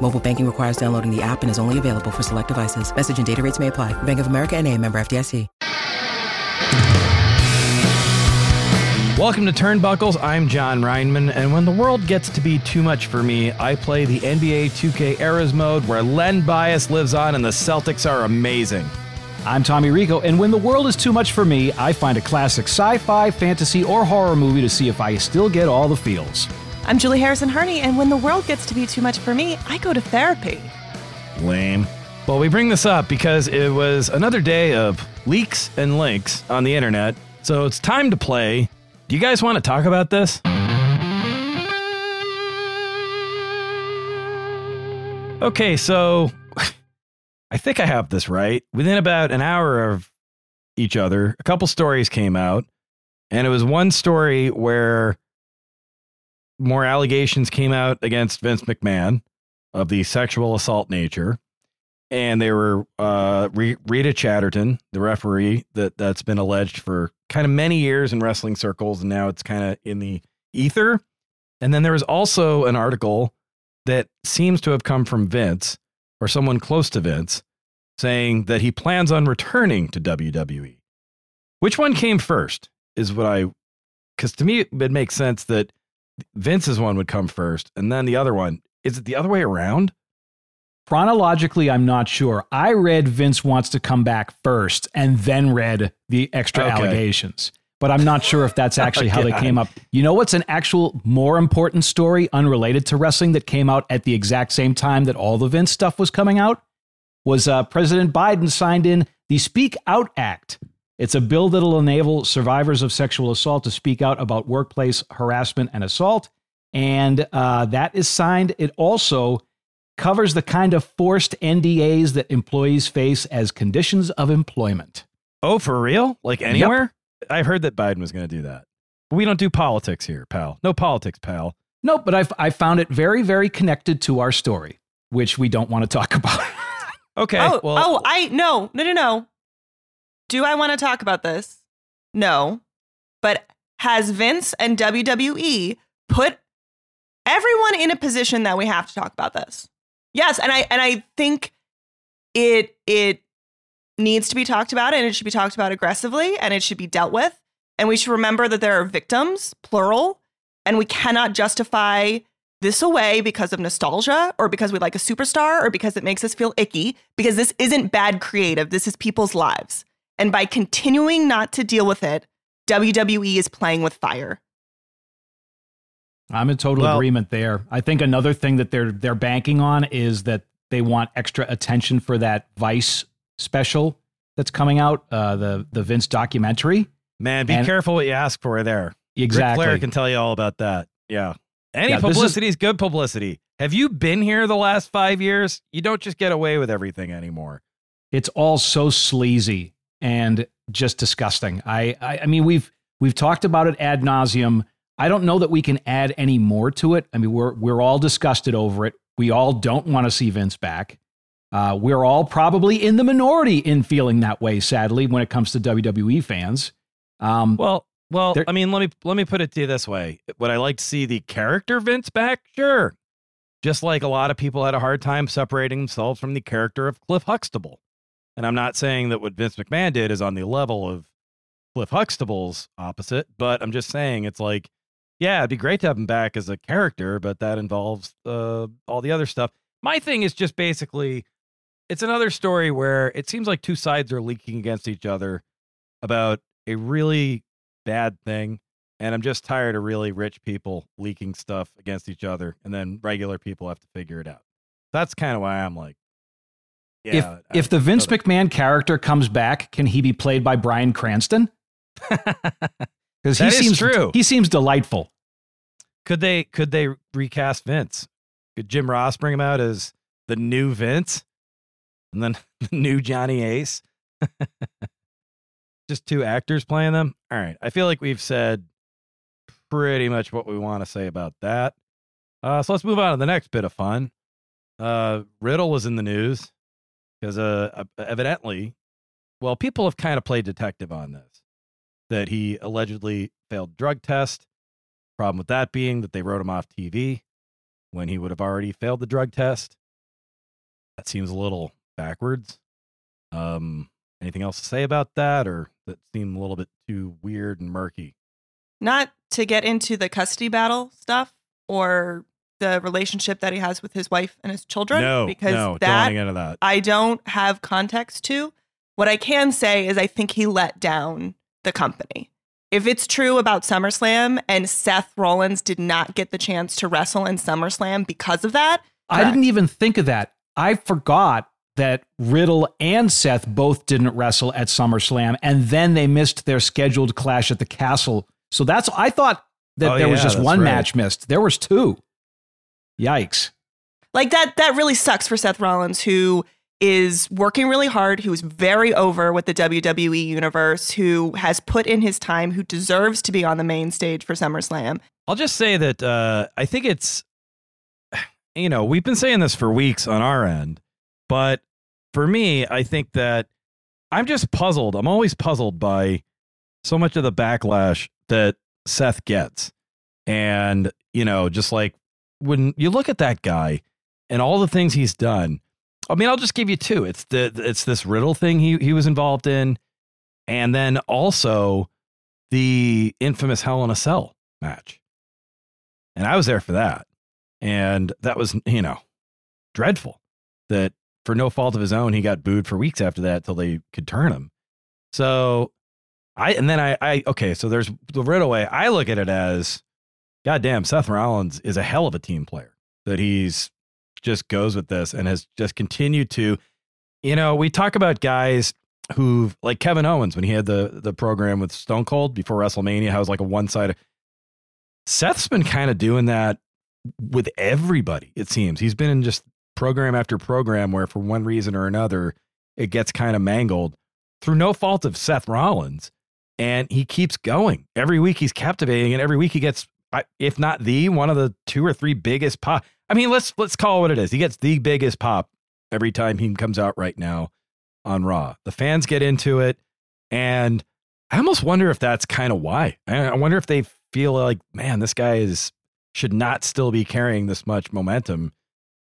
Mobile banking requires downloading the app and is only available for select devices. Message and data rates may apply. Bank of America and a member FDIC. Welcome to Turnbuckles. I'm Jon Rineman, and when the world gets to be too much for me, I play the NBA 2K Eras mode where Len Bias lives on and the Celtics are amazing. I'm Tommy Rico, and when the world is too much for me, I find a classic sci fi, fantasy, or horror movie to see if I still get all the feels. I'm Julie Harrison Harney, and when the world gets to be too much for me, I go to therapy. Lame. Well, we bring this up because it was another day of leaks and links on the internet, so it's time to play. Do you guys want to talk about this? Okay, so I think I have this right. Within about an hour of each other, a couple stories came out, and it was one story where more allegations came out against Vince McMahon of the sexual assault nature. And they were uh, Rita Chatterton, the referee that that's been alleged for kind of many years in wrestling circles, and now it's kind of in the ether. And then there was also an article that seems to have come from Vince or someone close to Vince saying that he plans on returning to WWE. Which one came first? Is what I, because to me it makes sense that Vince's one would come first, and then the other one. Is it the other way around? Chronologically, I'm not sure. I read Vince wants to come back first and then read the extra Okay. allegations. But I'm not sure if that's actually how they came up. You know what's an actual more important story unrelated to wrestling that came out at the exact same time that all the Vince stuff was coming out? Was uh, President Biden signed in the Speak Out Act. It's a bill that'll enable survivors of sexual assault to speak out about workplace harassment and assault. And uh, that is signed. It also covers the kind of forced NDAs that employees face as conditions of employment. Oh, for real? Like anywhere? I've heard that Biden was going to do that. But we don't do politics here, pal. No politics, pal. No, but I've, I found it very, very connected to our story, which we don't want to talk about. Okay. oh, well, oh, I no, no, no, no. Do I want to talk about this? No. But has Vince and WWE put everyone in a position that we have to talk about this? Yes, and I and I think it it needs to be talked about and it should be talked about aggressively and it should be dealt with. And we should remember that there are victims, plural, and we cannot justify this away because of nostalgia or because we like a superstar or because it makes us feel icky because this isn't bad creative. This is people's lives. And by continuing not to deal with it, WWE is playing with fire. I'm in total Well- agreement there. I think another thing that they're they're banking on is that they want extra attention for that Vice special that's coming out, uh, the the Vince documentary. man, be and- careful what you ask for there. Ric Exactly. Flair can tell you all about that. Yeah. Any Yeah, this is- publicity is good publicity. Have you been here the last five years? You don't just get away with everything anymore. it's all so sleazy and just disgusting. I, I, I mean, we've we've talked about it ad nauseum. I don't know that we can add any more to it. I mean, we're we're all disgusted over it. We all don't want to see Vince back. Uh, we're all probably in the minority in feeling that way. Sadly, when it comes to WWE fans, um, Well, well, I mean, let me let me put it to you this way: Would I like to see the character Vince back? Sure. Just like a lot of people had a hard time separating themselves from the character of Cliff Huxtable, and I'm not saying that what Vince McMahon did is on the level of Cliff Huxtable's opposite, but I'm just saying it's like, yeah, it'd be great to have him back as a character, but that involves uh, all the other stuff. My thing is just basically, it's another story where it seems like two sides are leaking against each other about a really bad thing. And I'm just tired of really rich people leaking stuff against each other, and then regular people have to figure it out. That's kind of why I'm like, yeah. if I- if the Vince McMahon character comes back, can he be played by Bryan Cranston? Because he seems true. He seems delightful. could they could they recast Vince? Could Jim Ross bring him out as the new Vince, and then the new Johnny Ace? Just two actors playing them. All right, I feel like we've said pretty much what we want to say about that. Uh, so let's move on to the next bit of fun. Uh, Riddle was in the news because uh, evidently, well, people have kind of played detective on this. That he allegedly failed drug test. Problem with that being that they wrote him off TV when he would have already failed the drug test. That seems a little backwards. Um, anything else to say about that, or that seemed a little bit too weird and murky? Not to get into the custody battle stuff or the relationship that he has with his wife and his children. no, because no, don't that get into that. I don't have context to. What I can say is I think he let down the company. If it's true about SummerSlam and Seth Rollins did not get the chance to wrestle in SummerSlam because of that, I correct. didn't even think of that. I forgot that Riddle and Seth both didn't wrestle at SummerSlam, and then they missed their scheduled clash at the Castle. So that's I thought that Oh, there was just one right. match missed. There was two. Yikes! like that that really sucks for Seth Rollins who is working really hard, who's very over with the WWE universe, who has put in his time, who deserves to be on the main stage for SummerSlam. I'll just say that uh, I think it's, you know, we've been saying this for weeks on our end, but for me, I think that I'm just puzzled. I'm always puzzled by so much of the backlash that Seth gets. And, you know, just like when you look at that guy and all the things he's done, I mean, I'll just give you two. It's the it's this riddle thing he he was involved in, and then also the infamous Hell in a Cell match. And I was there for that. And that was, you know, dreadful that for no fault of his own, he got booed for weeks after that till they could turn him. So I, and then I, I, okay, so there's the Riddle way. I look at it as, goddamn, Seth Rollins is a hell of a team player that he's just goes with this and has just continued to, you know, we talk about guys who've like Kevin Owens when he had the the program with Stone Cold before WrestleMania, how it was like a one sided. Seth's been kind of doing that with everybody. It seems he's been in just program after program where, for one reason or another, it gets kind of mangled through no fault of Seth Rollins, and he keeps going every week. He's captivating, and every week he gets, if not the one of the two or three biggest pop. I mean, let's let's call it what it is. He gets the biggest pop every time he comes out right now on Raw. The fans get into it, and I almost wonder if that's kind of why. I wonder if they feel like, man, this guy is should not still be carrying this much momentum,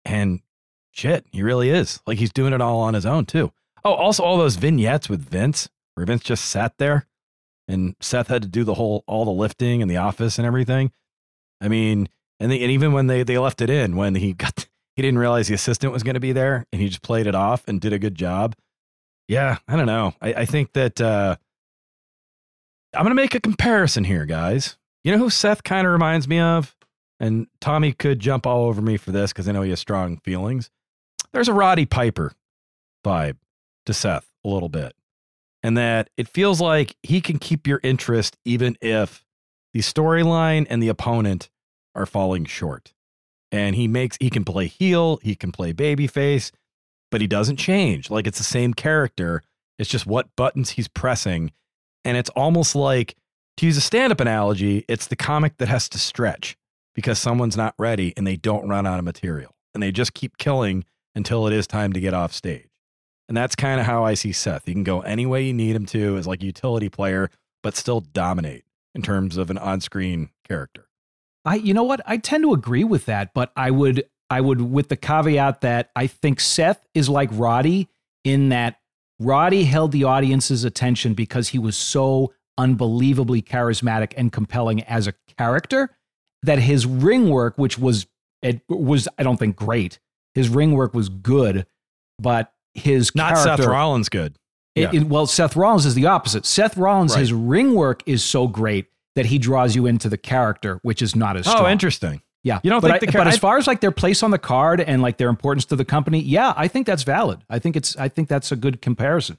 and shit, he really is. Like he's doing it all on his own too. Oh, also all those vignettes with Vince, where Vince just sat there, and Seth had to do the whole all the lifting in the office and everything. I mean, and, and even when they they left it in, when he got he didn't realize the assistant was going to be there, and he just played it off and did a good job. Yeah, I don't know. I, I think that uh, I'm going to make a comparison here, guys. You know who Seth kind of reminds me of? And Tommy could jump all over me for this because I know he has strong feelings. There's a Roddy Piper vibe to Seth a little bit. And that it feels like he can keep your interest even if the storyline and the opponent are falling short. And he makes he can play heel, he can play babyface, but he doesn't change. Like it's the same character. It's just what buttons he's pressing. And it's almost like to use a stand-up analogy, it's the comic that has to stretch because someone's not ready and they don't run out of material. And they just keep killing until it is time to get off stage. And that's kind of how I see Seth. He can go any way you need him to as like a utility player, but still dominate in terms of an on-screen character. I you know what? I tend to agree with that, but I would I would with the caveat that I think Seth is like Roddy in that Roddy held the audience's attention because he was so unbelievably charismatic and compelling as a character that his ring work which was it was I don't think great. His ring work was good, but his Not character, Seth Rollins good. Yeah. it- well, Seth Rollins is the opposite. Seth Rollins, Right. his ring work is so great that he draws you into the character, which is not as oh, strong. Oh, interesting. Yeah, You don't but think I- the but as far as like their place on the card and like their importance to the company, yeah, I think that's valid. I think it's I think that's a good comparison.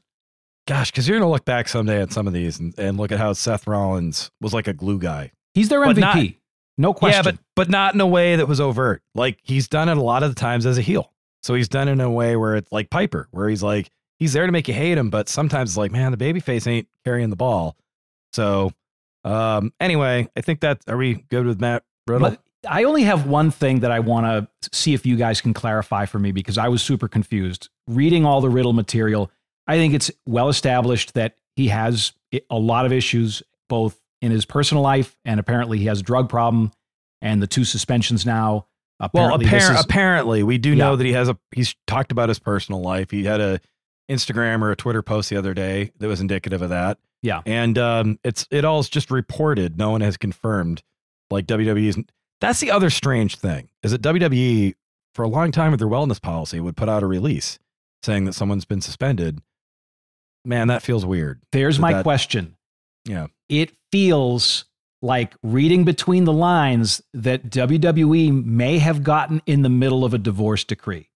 Gosh, because you're gonna look back someday at some of these and, and look at how Seth Rollins was like a glue guy. He's their But MVP, not- no question. Yeah, but but not in a way that was overt. Like he's done it a lot of the times as a heel. So he's done it in a way where it's like Piper, where he's like he's there to make you hate him, but sometimes it's like, man, the babyface ain't carrying the ball. So um anyway, I think that are we good with Matt Riddle? But I only have one thing that I want to see if you guys can clarify for me because I was super confused. Reading all the Riddle material, I think it's well established that he has a lot of issues both in his personal life and apparently he has a drug problem and the two suspensions now. well, Apparently, appar- is- apparently we do Yeah. know that he has a he's talked about his personal life. He had a Instagram or a Twitter post the other day that was indicative of that. Yeah. And um it's it all is just reported. No one has confirmed. Like WWE's that's the other strange thing is that WWE for a long time with their wellness policy would put out a release saying that someone's been suspended. Man, that feels weird. There's That my that- question. Yeah. It feels like reading between the lines that WWE may have gotten in the middle of a divorce decree.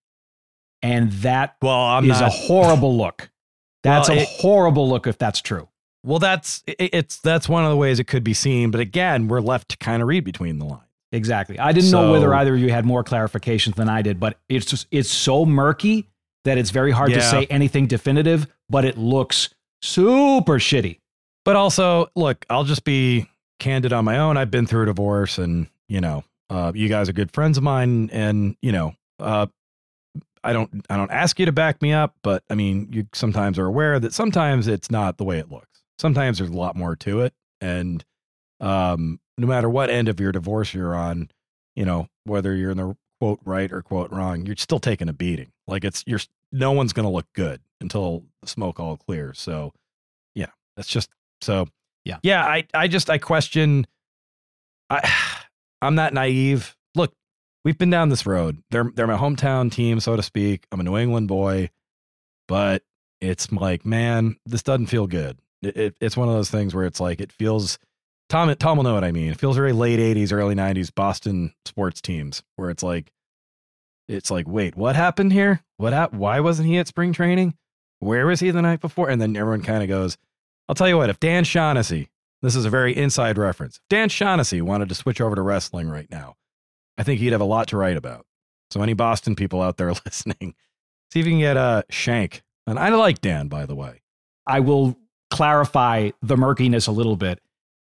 And that Well, I'm is not a horrible look. That's Well, a it- horrible look if that's true. Well, that's it- it's that's one of the ways it could be seen, but again, we're left to kind of read between the lines. Exactly. I didn't know whether either of you had more clarifications than I did, but it's just it's so murky that it's very hard to say anything definitive, but it looks super shitty. But also, look, I'll just be candid on my own. I've been through a divorce, and you know, uh, you guys are good friends of mine, and you know, uh, I don't, I don't ask you to back me up, but I mean, you sometimes are aware that sometimes it's not the way it looks. Sometimes there's a lot more to it, and um, no matter what end of your divorce you're on, you know, whether you're in the quote right or quote wrong, you're still taking a beating. Like it's you're no one's going to look good until the smoke all clears. So, yeah, that's just so. Yeah. yeah. I I just I question. I I'm not naive. We've been down this road. They're they're my hometown team, so to speak. I'm a New England boy, but it's like, man, this doesn't feel good. It, it, it's one of those things where it's like it feels. Tom Tom will know what I mean. It feels very late '80s, early '90s Boston sports teams, where it's like, it's like, wait, what happened here? What Why wasn't he at spring training? Where was he the night before? And then everyone kind of goes, I'll tell you what, if Dan Shaughnessy, this is a very inside reference, Dan Shaughnessy wanted to switch over to wrestling right now, I think he'd have a lot to write about. So any Boston people out there listening, see if you can get uh, Shank. And I like Dan, by the way. I will clarify the murkiness a little bit.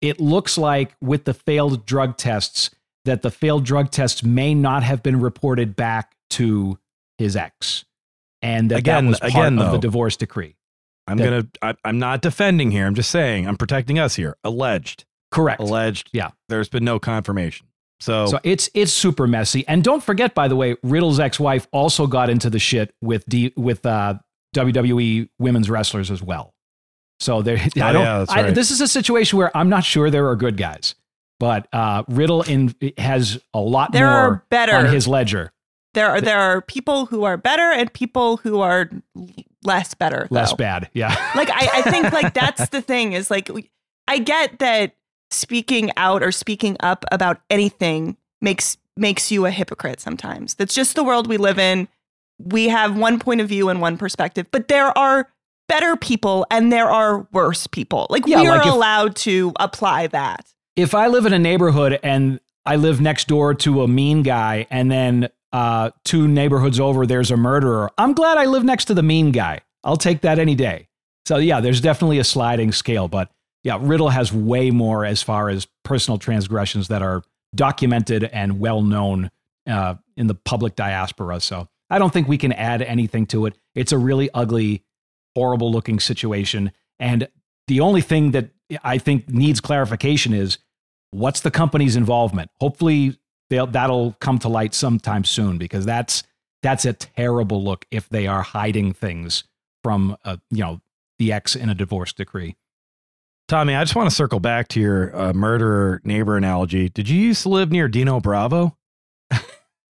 It looks like with the failed drug tests that the failed drug tests may not have been reported back to his ex, and that Again- that was part again, of the divorce decree. I'm That- gonna. I, I'm not defending here. I'm just saying I'm protecting us here. Alleged. Correct. Alleged. Yeah. There's been no confirmation. So, So it's it's super messy. And don't forget, by the way, Riddle's ex-wife also got into the shit with D, with uh, WWE women's wrestlers as well. So there, I don't. Oh, yeah, that's I- this is a situation where I'm not sure there are good guys, but uh, Riddle in has a lot There more are better. on his ledger, There are there are people who are better and people who are less better. less bad. Yeah, Like I, I think like that's the thing is like I get that speaking out or speaking up about anything makes makes you a hypocrite sometimes. That's just the world we live in. We have one point of view and one perspective, but there are better people and there are worse people. Like Yeah, we are like if- allowed to apply that. if I live in a neighborhood and I live next door to a mean guy, and then uh, two neighborhoods over there's a murderer, I'm glad I live next to the mean guy. I'll take that any day. So yeah, there's definitely a sliding scale, but yeah, Riddle has way more as far as personal transgressions that are documented and well known uh, in the public diaspora. So I don't think we can add anything to it. It's a really ugly, horrible looking situation, and the only thing that I think needs clarification is what's the company's involvement. Hopefully, that'll come to light sometime soon because that's that's a terrible look if they are hiding things from uh, you know the ex in a divorce decree. Tommy, I just want to circle back to your uh, murderer neighbor analogy. Did you used to live near Dino Bravo? I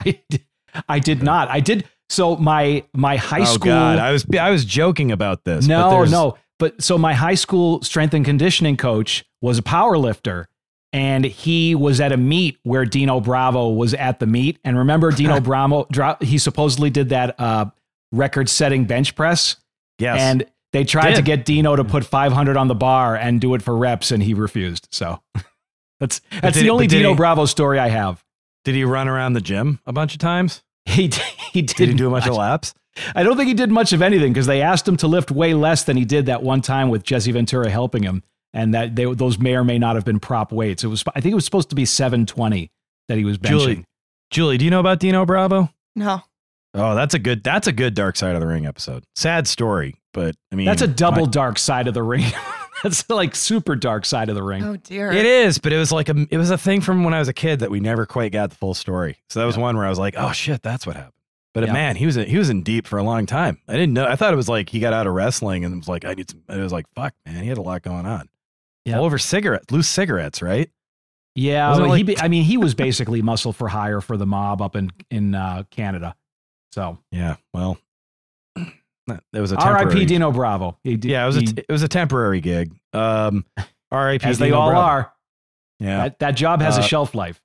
did, I did not. I did. So my my high oh school. God, I was I was joking about this. no, there's- no. But so my high school strength and conditioning coach was a power lifter. And he was at a meet where Dino Bravo was at the meet. And remember, Dino Bravo, he supposedly did that uh, record setting bench press. Yes. And they tried to get Dino to put 500 on the bar and do it for reps, and he refused. So that's that's did the only Dino he- Bravo story I have. Did he run around the gym a bunch of times? He he did, Did he do a bunch of laps? I don't think he did much of anything because they asked him to lift way less than he did that one time with Jesse Ventura helping him, and that they, those may or may not have been prop weights. It was I think it was supposed to be 720 that he was benching. Julie, Julie, do you know about Dino Bravo? No. Oh, that's a good that's a good Dark Side of the Ring episode. Sad story, but I mean That's a double my- dark side of the ring. That's like super dark side of the ring. Oh dear. It is, but it was like a it was a thing from when I was a kid that we never quite got the full story. So that was one where I was like, oh shit, that's what happened. But Yeah. man, he was he was in deep for a long time. I didn't know. I thought it was like he got out of wrestling and was like, I need some. It was like, fuck, man, he had a lot going on. Yeah. All over cigarettes, loose cigarettes, right? Yeah, Wasn't well, he like- be, I mean, he was basically muscle for hire for the mob up in in uh, Canada. So Yeah. Well, that that was a temporary. R.I.P. Dino Bravo. He, Yeah, it was a he- t- it was a temporary gig. Um, R.I.P. as they Dino all Bravo. are. Yeah. That, that job has a Uh, shelf life.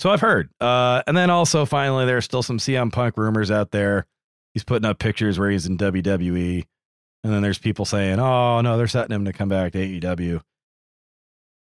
So I've heard. Uh, and then also finally, there's still some CM Punk rumors out there. He's putting up pictures where he's in WWE. And then there's people saying, oh, no, they're setting him to come back to AEW. Do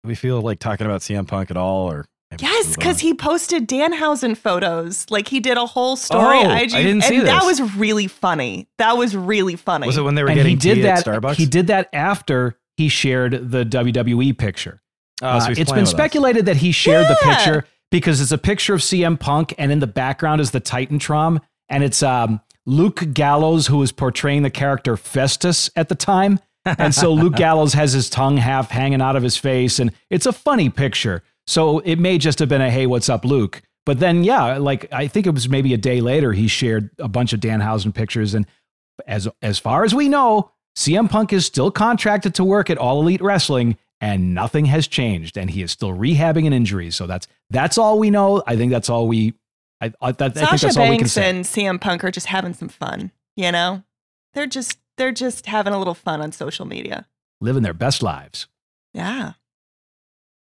we feel like talking about CM Punk at all? Or Yes, because he posted Danhausen photos. Like he did a whole story. Oh, IG, I didn't see and that was really funny. That was really funny. Was it when they were And he getting did tea that. at Starbucks? He did that after he shared the WWE picture. Oh, so Uh, he's it's playing been with us. speculated that he shared the picture because it's a picture of CM Punk, and in the background is the Titantron, and it's um, Luke Gallows who was portraying the character Festus at the time, and so Luke Gallows has his tongue half hanging out of his face, and it's a funny picture. So it may just have been a "Hey, what's up, Luke?" But then, yeah, like I think it was maybe a day later, he shared a bunch of Danhausen pictures, and as as far as we know, CM Punk is still contracted to work at All Elite Wrestling, and nothing has changed, and he is still rehabbing an injury. So that's that's all we know. I think that's all we. I, I, that, I think Sasha that's all we can Banks say. and CM Punk are just having some fun. You know, they're just they're just having a little fun on social media. Living their best lives. Yeah.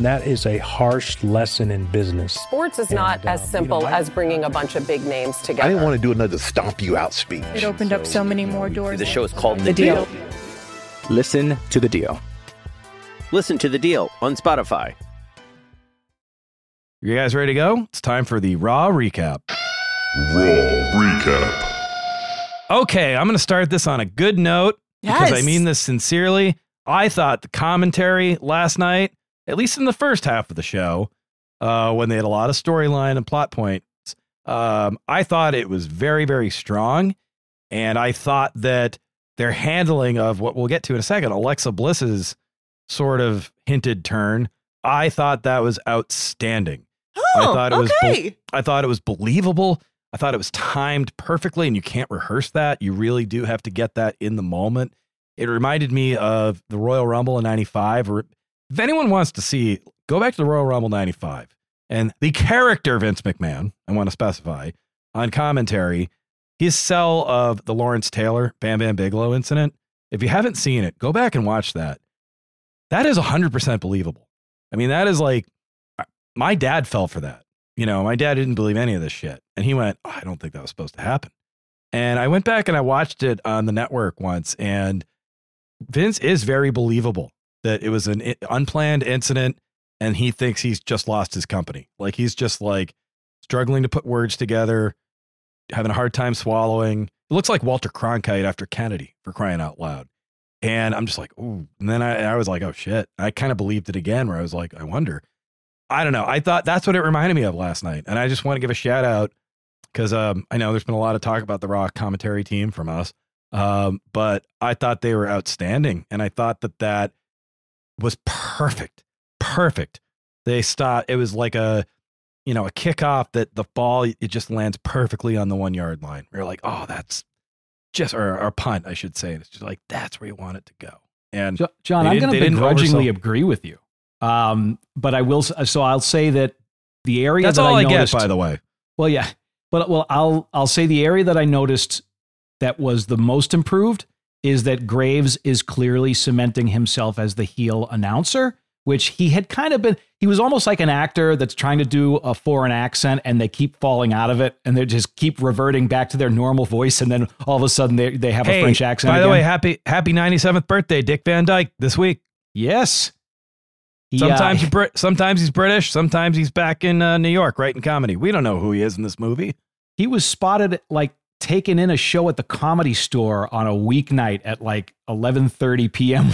That is a harsh lesson in business. Sports is not And, uh, as you simple know, I- as bringing a bunch of big names together. I didn't want to do another stomp you out speech. It opened up so many more doors. The show is called the deal. Listen to The Deal. Listen to the deal on Spotify. You guys ready to go? It's time for the Raw recap. Raw recap. Okay, I'm going to start this on a good note because I mean this sincerely. I thought the commentary last night, at least in the first half of the show, uh, when they had a lot of storyline and plot points, um, I thought it was very, very strong. And I thought that their handling of what we'll get to in a second, Alexa Bliss's sort of hinted turn, I thought that was outstanding. Oh, I thought it was bel- okay. I thought it was believable. I thought it was timed perfectly, and you can't rehearse that. You really do have to get that in the moment. It reminded me of the Royal Rumble in 95. If anyone wants to see, go back to the Royal Rumble 95. And the character Vince McMahon, I want to specify, on commentary, his sell of the Lawrence Taylor Bam Bam Bigelow incident. If you haven't seen it, go back and watch that. That is 100% believable. I mean, that is like, uh, my dad fell for that. You know, my dad didn't believe any of this shit. And he went, oh, I don't think that was supposed to happen. And I went back and I watched it on the network once, and Vince is very believable that it was an unplanned incident. and he thinks he's just lost his company. Like he's just like struggling to put words together, having a hard time swallowing. It looks like Walter Cronkite after Kennedy for crying out loud. And I'm just like, ooh. And then I, I was like, oh shit. I kind of believed it again, where I was like, I wonder. I don't know. I thought that's what it reminded me of last night. And I just want to give a shout out because um, I know there's been a lot of talk about the Raw commentary team from us. Um, but I thought they were outstanding. And I thought that that was perfect. Perfect. They stopped. It was like a, you know, a kickoff that the ball, it just lands perfectly on the one yard line. We're like, oh, that's just, or, or punt, I should say. And It's just like, that's where you want it to go. And Jon, I'm going to begrudgingly agree with you. Um, but I will. So I'll say that the area That's that all I, get, noticed, by the way. Well, yeah, but well, I'll I'll say the area that I noticed that was the most improved is that Graves is clearly cementing himself as the heel announcer, which he had kind of been. He was almost like an actor that's trying to do a foreign accent, and they keep falling out of it, and they just keep reverting back to their normal voice, and then all of a sudden they they have Hey, a French accent. By the again. way, happy happy 97th birthday, Dick Van Dyke, this week. yes. He, uh, Sometimes, he sometimes he's British, sometimes he's back in uh, New York writing comedy. We don't know who he is in this movie. he was spotted like taking in a show at the comedy store on a weeknight at like 11:30 p.m.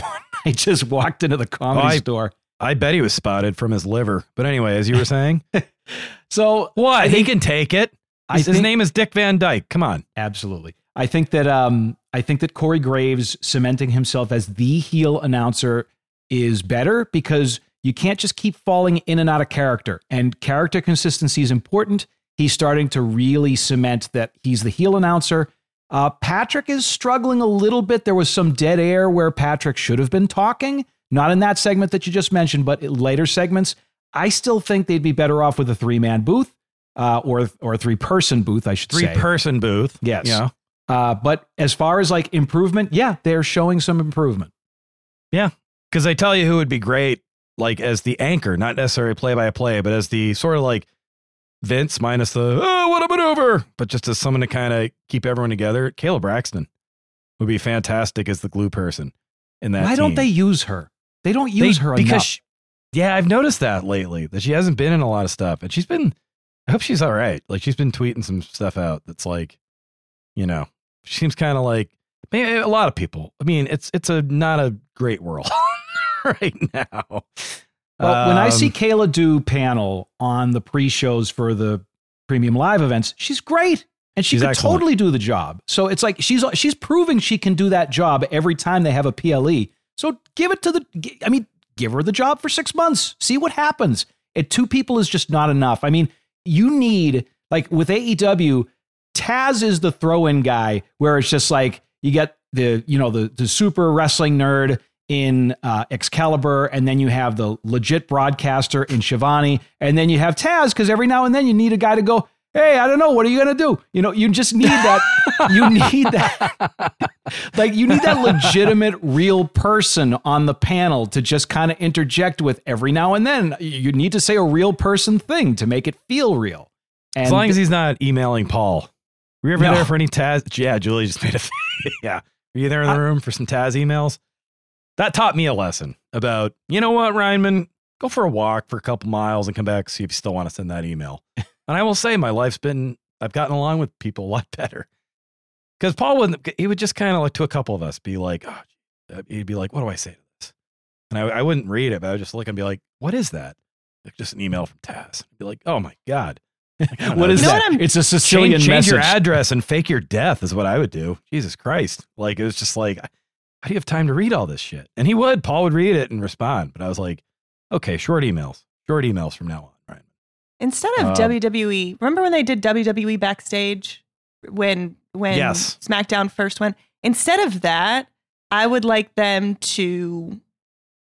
I just walked into the comedy Oh, I- store I bet he was spotted from his liver. But anyway, as you were saying, so what I he can take it. His think- name is Dick Van Dyke. Come on. absolutely i think that um i think that corey graves cementing himself as the heel announcer is better because you can't just keep falling in and out of character and character consistency is important he's starting to really cement that he's the heel announcer uh, patrick is struggling a little bit there was some dead air where patrick should have been talking not in that segment that you just mentioned but later segments i still think they'd be better off with a three-man booth uh, or or a three-person booth i should Three say person booth. Yes. Yeah. uh, but as far as like improvement, yeah, they're showing some improvement. Yeah. Because they tell you who would be great, like as the anchor, not necessarily play by play, but as the sort of like Vince minus the, oh, what a maneuver, but just as someone to kind of keep everyone together. Kayla Braxton would be fantastic as the glue person in that. Why don't they use her? They don't use They- her because she- yeah, I've noticed that lately that she hasn't been in a lot of stuff, and she's been. I hope she's all right. Like she's been tweeting some stuff out that's like, you know, she seems kind of like a lot of people. I mean, it's it's a not a great world right now. Well, when I see Um, Kayla do panel on the pre-shows for the premium live events, she's great. And she could excellent. totally do the job. So it's like she's she's proving she can do that job every time they have a PLE. So give it to the I mean, give her the job for 6 months. See what happens. It two people is just not enough. I mean, you need like with AEW, Taz is the throw-in guy where it's just like you get the you know the the super wrestling nerd in uh, Excalibur, and then you have the legit broadcaster in Schiavone, and then you have Taz because every now and then you need a guy to go. Hey, I don't know. What are you gonna do? You know, you just need that. you need that. like you need that legitimate, real person on the panel to just kind of interject with every now and then. You need to say a real person thing to make it feel real. And as long as he's not emailing Paul. Were you ever No. there for any Taz? Yeah, Julie just made a. yeah, were you there in the room for some Taz emails? That taught me a lesson about you know what, Rineman, go for a walk for a couple miles and come back see if you still want to send that email. and I will say, my life's been I've gotten along with people a lot better because Paul wouldn't. He would just kind of like to a couple of us be like, oh, uh, he'd be like, what do I say to this? And I, I wouldn't read it, but I would just look and be like, what is that? Like just an email from Taz. I'd be like, oh my god. what is I don't what know. is You know that? what it's a Sicilian change, change message. your address and fake your death is what I would do. Jesus Christ. Like it was just like, how do you have time to read all this shit? And he would, Paul would read it and respond. But I was like, okay, short emails, short emails from now on. Right. Instead of Um, WWE, remember when they did WWE backstage when when Yes. SmackDown first went? Instead of that, I would like them to,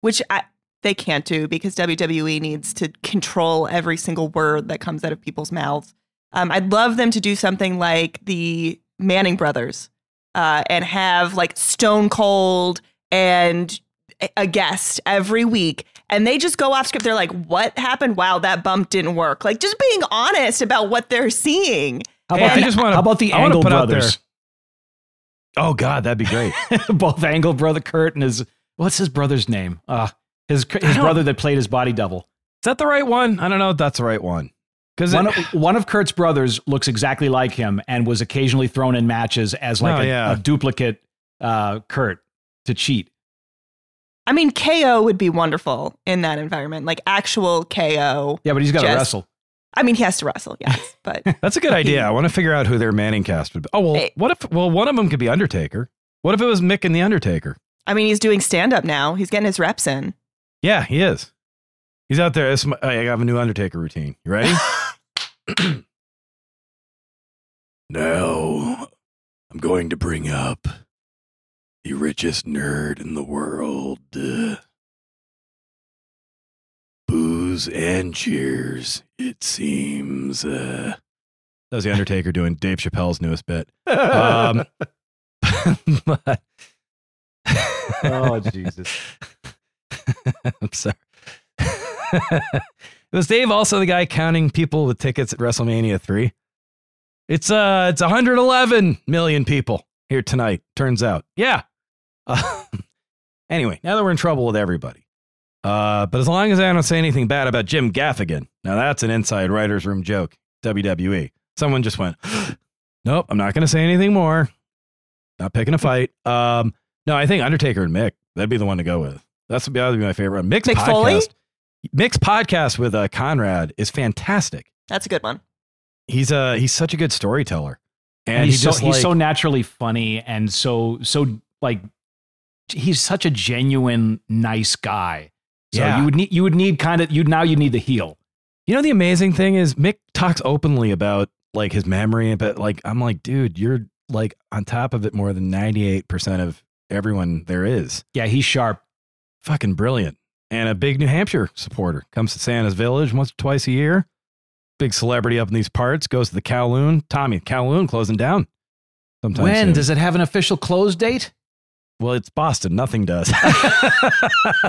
which I, they can't do because WWE needs to control every single word that comes out of people's mouths. Um, I'd love them to do something like the Manning brothers uh, and have like Stone Cold and a- a guest every week and they just go off script they're like what happened wow that bump didn't work like just being honest about what they're seeing How about, I the, just wanna- how about the I Angle put out there- brothers? Oh God, that'd be great. Both Angle brother Kurt and his what's his brother's name? Uh his his brother that played his body double. Is that the right one? I don't know if that's the right one. Because One of, one of Kurt's brothers looks exactly like him and was occasionally thrown in matches as like Oh, a, yeah. a duplicate uh, Kurt to cheat. I mean, KO would be wonderful in that environment, like actual KO. Yeah, but he's got to wrestle. I mean, he has to wrestle, yes, but that's a good idea. I want to figure out who their Manning cast would be. Oh well, Hey. what if? Well, one of them could be Undertaker. What if it was Mick and the Undertaker? I mean, he's doing stand up now. He's getting his reps in. Yeah, he is. He's out there. It's my- I have a new Undertaker routine. You ready? now, I'm going to bring up the richest nerd in the world. Uh, booze and cheers, it seems. Uh, that was the Undertaker doing Dave Chappelle's newest bit. Um, but- Oh, Jesus. I'm sorry. Was Dave also the guy counting people with tickets at WrestleMania 3? It's uh it's 111 million people here tonight, turns out. Yeah. Uh, anyway, now that we're in trouble with everybody. Uh, but as long as I don't say anything bad about Jim Gaffigan, now that's an inside writer's room joke, WWE. Someone just went, nope, I'm not going to say anything more. Not picking a fight. Um, no, I think Undertaker and Mick, that'd be the one to go with. That's that would be my favorite. Mick's Mick podcast. Foley? Mick's podcast with uh, Conrad is fantastic. That's a good one. He's a he's such a good storyteller, and, And, he he's so just he's so naturally funny and so so like he's such a genuine nice guy. So Yeah. you would need you would need kind of you now you need the heel. You know the amazing thing is Mick talks openly about like his memory, but like I'm like, dude, you're like on top of it more than 98% of everyone there is. Yeah, he's sharp. Fucking brilliant. And a big New Hampshire supporter comes to Santa's Village once or twice a year. Big celebrity up in these parts, goes to the Kowloon. Tommy, Kowloon closing down. Sometime when soon. does it have an official close date? Well, it's Boston. Nothing does.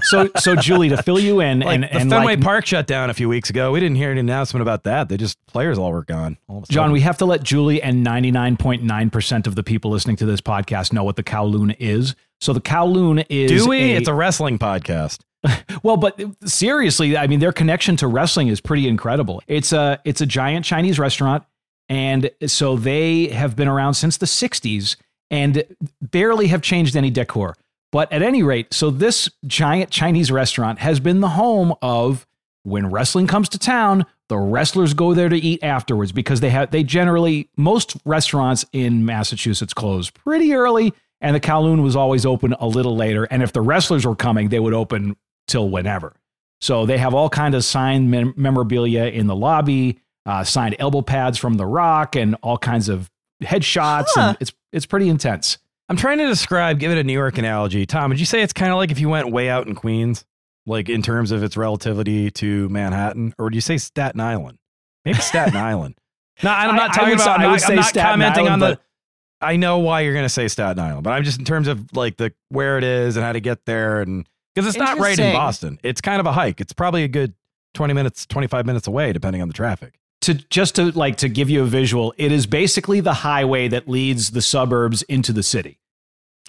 So so Julie to fill you in like and the Fenway like, Park shut down a few weeks ago. We didn't hear any announcement about that. They just players all were gone. All John, we have to let Julie and 99.9% of the people listening to this podcast know what the Kowloon is. So the Kowloon is do we? a- it's a wrestling podcast. Well, but seriously, I mean, their connection to wrestling is pretty incredible. It's a it's a giant Chinese restaurant, and so they have been around since the '60s and barely have changed any decor. But at any rate, so this giant Chinese restaurant has been the home of when wrestling comes to town. The wrestlers go there to eat afterwards because they have they generally most restaurants in Massachusetts close pretty early, and the Kowloon was always open a little later. And if the wrestlers were coming, they would open till whenever. So they have all kind of signed mem- memorabilia in the lobby, uh, signed elbow pads from The Rock, and all kinds of headshots. Huh. And it's it's pretty intense. I'm trying to describe, give it a New York analogy. Tom, would you say it's kind of like if you went way out in Queens, like in terms of its relativity to Manhattan, or would you say Staten Island? Maybe Staten Island. No, I'm not I talking would about. I'm I not, would I'm say not Staten commenting Island, on the. but- I know why you're going to say Staten Island, but I'm just in terms of like the where it is and how to get there, and because it's not right in Boston. It's kind of a hike. It's probably a good 20 minutes, 25 minutes away, depending on the traffic. To just to like to give you a visual, it is basically the highway that leads the suburbs into the city.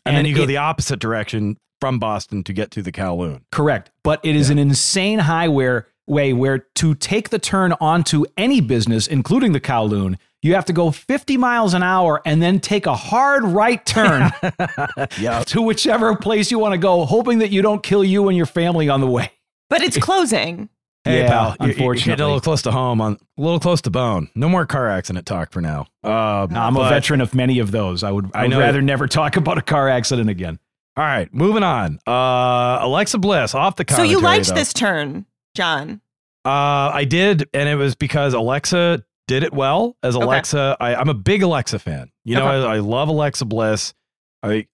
And, then you go it- the opposite direction from Boston to get to the Kowloon. Correct. But it is an insane highway way where to take the turn onto any business, including the Kowloon, you have to go 50 miles an hour and then take a hard right turn Yeah. to whichever place you want to go, hoping that you don't kill you and your family on the way. But it's closing. Hey, Yeah, pal, you're- you're unfortunately. a little close to home, on a little close to bone. No more car accident talk for now. Uh, Now, I'm a veteran of many of those. I would I I would know rather it. never talk about a car accident again. All right, moving on. Uh, Alexa Bliss off the car. So commentary. you liked though. this turn, Jon. Uh, I did, and it was because Alexa did it well. As Okay. Alexa, I, I'm a big Alexa fan. You know, I, I love Alexa Bliss. I,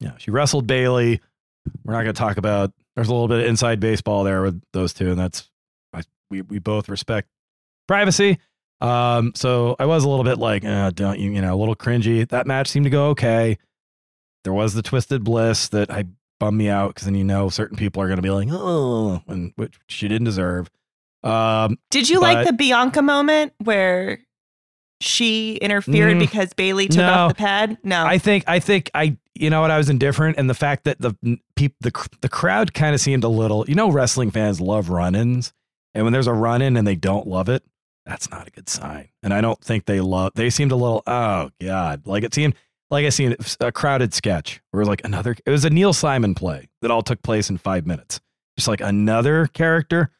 yeah, she wrestled Bayley. We're not going to talk about. There's a little bit of inside baseball there with those two, and that's I, we we both respect privacy. Um, so I was a little bit like, uh, don't you, you know, a little cringy. That match seemed to go okay. There was the twisted bliss that I bummed me out because then you know certain people are going to be like, oh, and which she didn't deserve. Um, Did you like the Bianca moment where she interfered Mm, because Bayley took no. off the pad? No. I think I think I you know what I was indifferent, and the fact that the peop, the the crowd kind of seemed a little. You know, wrestling fans love run-ins, And when there's a run in and they don't love it, that's not a good sign. And I don't think they love. They seemed a little. Oh God, like it seemed like I seen a crowded sketch where it was like another. It was a Neil Simon play that all took place in five minutes. Just like another character.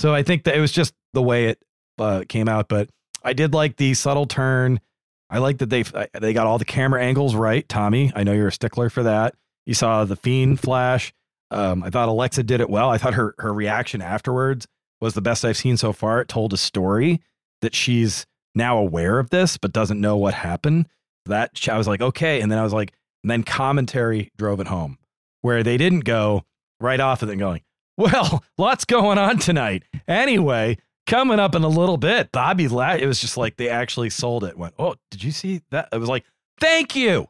So I think that it was just the way it uh, came out. But I did like the subtle turn. I like that they they got all the camera angles right. Tommy, I know you're a stickler for that. You saw the fiend flash. Um, I thought Alexa did it well. I thought her her reaction afterwards was the best I've seen so far. It told a story that she's now aware of this but doesn't know what happened. That I was like, okay. And then I was like, then commentary drove it home where they didn't go right off of it going, well, lots going on tonight. Anyway, coming up in a little bit, Bobby La- it was just like they actually sold it. Went, oh, did you see that? It was like, thank you.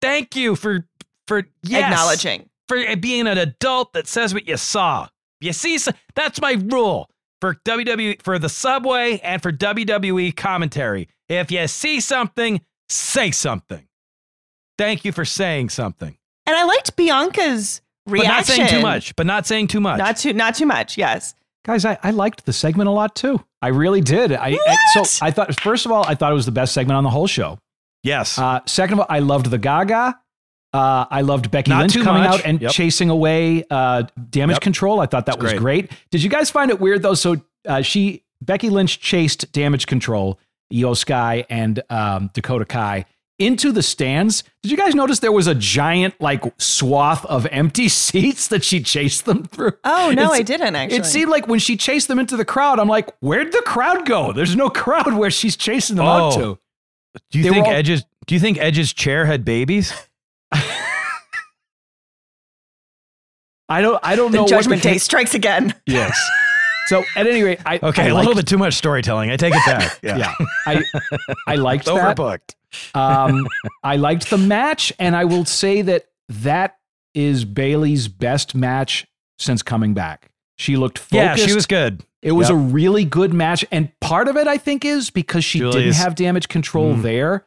Thank you for for yes, Acknowledging. for being an adult that says what you saw. You see, that's my rule for WWE for the Subway and for WWE commentary. If you see something, say something. Thank you for saying something. And I liked Bianca's But not saying too much. But not saying too much. Not too not too much. Yes. Guys, I, I liked the segment a lot too. I really did. I, I so I thought first of all, I thought it was the best segment on the whole show. Yes. Uh, second of all, I loved the Gaga. Uh, I loved Becky Not Lynch coming much. out and Yep. chasing away uh, damage Yep. control. I thought that It's was great. great. Did you guys find it weird though? So uh, she Becky Lynch chased damage control, Iyo Sky and um, Dakota Kai into the stands. Did you guys notice there was a giant like swath of empty seats that she chased them through? Oh no, It's- I didn't actually. It seemed like when she chased them into the crowd, I'm like, where'd the crowd go? There's no crowd where she's chasing them out Oh. to. do you they think all- Edge's do you think Edge's chair had babies? I don't. I don't the know. what judgment day strikes again. Yes. So at any rate, I Okay, I a liked- little bit too much storytelling. I take it back. Yeah. Yeah, I I liked It's that. overbooked. Um, I liked the match, and I will say that that is Bayley's best match since coming back. She looked focused. Yeah, she was good. It was Yep. a really good match, and part of it, I think, is because she didn't have damage control Mhm. there.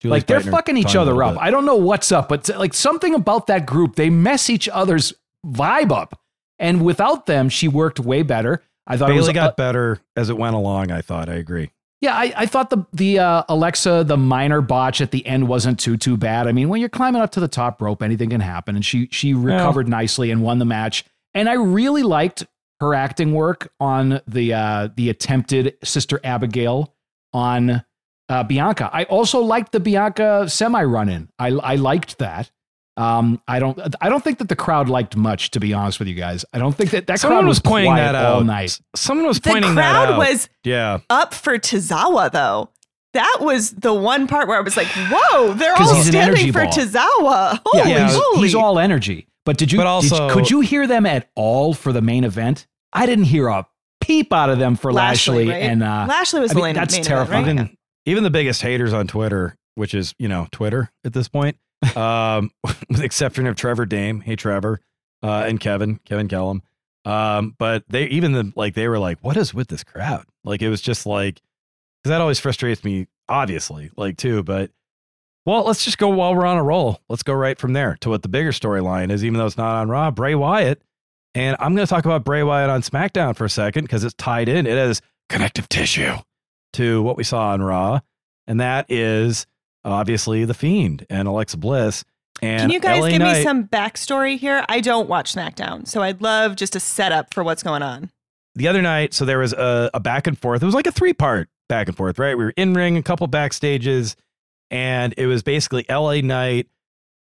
Julie's like they're fucking each other up. bit. I don't know what's up, but like something about that group, they mess each other's vibe up. And without them, she worked way better. I thought it was got uh, better as it went along. I thought. I agree. yeah, I, I thought the the uh, Alexa the minor botch at the end wasn't too too bad. I mean, when you're climbing up to the top rope, anything can happen, and she she recovered nicely and won the match. And I really liked her acting work on the uh, the attempted Sister Abigail on uh, Bianca. I also liked the Bianca semi run in. I I liked that. Um, I don't I don't think that the crowd liked much, to be honest with you guys. I don't think that that Someone crowd was pointing quiet that all out. night. Someone was The pointing that The crowd was yeah. up for Tozawa though. That was the one part where I was like, "Whoa, they're all he's an energy standing for ball. Tozawa." Holy yeah, he's, moly! he's all energy. But did you? But also- you- could you hear them at all for the main event? I didn't hear a peep out of them for Lashley, right? and uh, Lashley was I the main, that's main terrifying. Event, right? Even even the biggest haters on Twitter, which is you know Twitter at this point, um, with the exception of Trevor Dame, hey Trevor, uh, and Kevin, Kevin Kellum. Um, but they even the like they were like, what is with this crowd? Like it was just like because that always frustrates me, obviously, like too. But well, let's just go while we're on a roll. Let's go right from there to what the bigger storyline is, even though it's not on Raw. Bray Wyatt, and I'm going to talk about Bray Wyatt on SmackDown for a second because it's tied in. It has connective tissue to what we saw on Raw, and that is obviously the Fiend and Alexa Bliss. And Can you guys LA give Knight- me some backstory here? I don't watch SmackDown, so I'd love just a setup for what's going on. the other night, so there was a, a back and forth. It was like a three part back and forth, right? We were in ring, a couple backstages, and it was basically LA Knight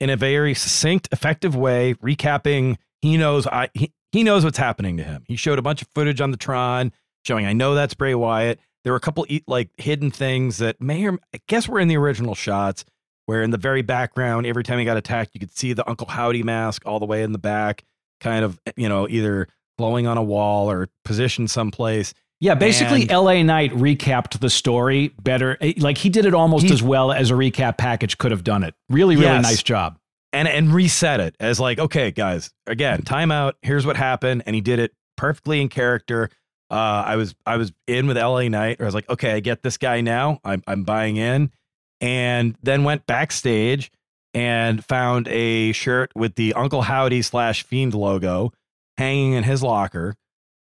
in a very succinct, effective way, recapping. He knows I he, he knows what's happening to him. He showed a bunch of footage on the Tron showing I know that's Bray Wyatt. There were a couple like hidden things that may or I guess were in the original shots where in the very background, every time he got attacked, you could see the Uncle Howdy mask all the way in the back, kind of you know either glowing on a wall or positioned someplace. Yeah, basically, And- LA Knight recapped the story better. Eh, Like he did it almost He- as well as a recap package could have done it. Really, really Yes. nice job. and and reset it as like, okay, guys, again, timeout. Here's what happened, and he did it perfectly in character. Uh, I was I was in with LA Knight. Or I was like, okay, I get this guy now. I'm I'm buying in, and then went backstage and found a shirt with the Uncle Howdy slash Fiend logo hanging in his locker.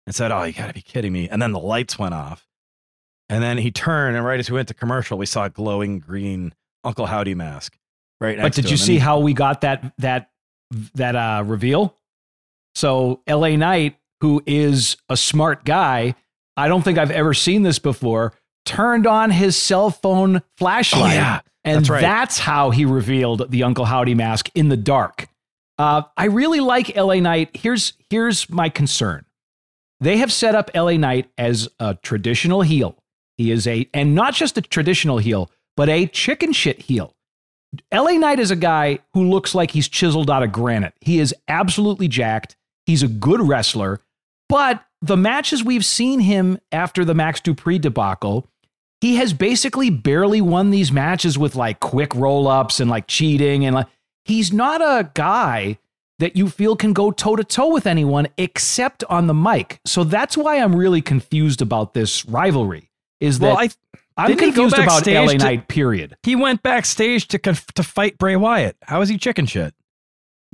and said, "Oh, you got to be kidding me!" And then the lights went off, and then he turned, and right as we went to commercial, we saw a glowing green Uncle Howdy mask. Right. But did you. See how we got that that that uh, reveal? So LA Knight, who is a smart guy, I don't think I've ever seen this before, turned on his cell phone flashlight. Oh, yeah. And That's right. that's how he revealed the Uncle Howdy mask in the dark. Uh, I really like LA Knight. Here's here's my concern. They have set up LA Knight as a traditional heel. He is a and not just a traditional heel, but a chicken shit heel. LA Knight is a guy who looks like he's chiseled out of granite. He is absolutely jacked. He's a good wrestler, but the matches we've seen him after the Max Dupri debacle, he has basically barely won these matches with like quick roll ups and like cheating. And like, he's not a guy that you feel can go toe to toe with anyone except on the mic. So that's why I'm really confused about this rivalry. Is that Well, I I'm confused about LA to- Knight, period. He went backstage to conf- to fight Bray Wyatt. How is he chicken shit?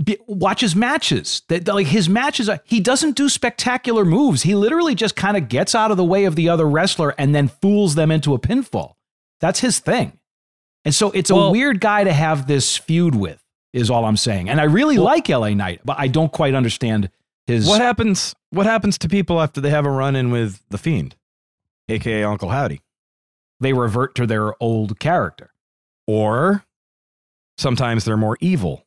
Be- watch his matches. That like his matches, are, he doesn't do spectacular moves. He literally just kind of gets out of the way of the other wrestler and then fools them into a pinfall. That's his thing. And so it's a weird guy to have this feud with. Is all I'm saying. And I really like LA Knight, but I don't quite understand his. What happens? What happens to people after they have a run in with the Fiend, aka Uncle Howdy? they revert to their old character. Or sometimes they're more evil,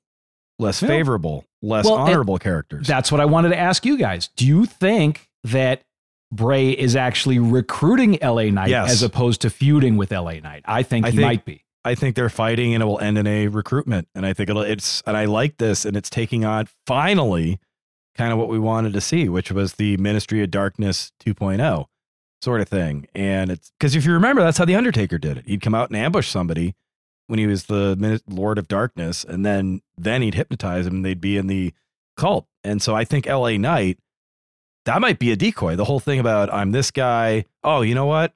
less Yeah. favorable, less Well, honorable characters. That's what I wanted to ask you guys. Do you think that Bray is actually recruiting LA Knight Yes. as opposed to feuding with LA Knight? I think I he think- might be. I think they're fighting and it will end in a recruitment. And I think it'll it's and I like this and it's taking on finally kind of what we wanted to see, which was the Ministry of Darkness 2.0 sort of thing. And it's because if you remember, that's how the Undertaker did it. He'd come out and ambush somebody when he was the Lord of Darkness, and then then he'd hypnotize and they'd be in the cult. And so I think LA Knight, that might be a decoy. The whole thing about I'm this guy. Oh, you know what?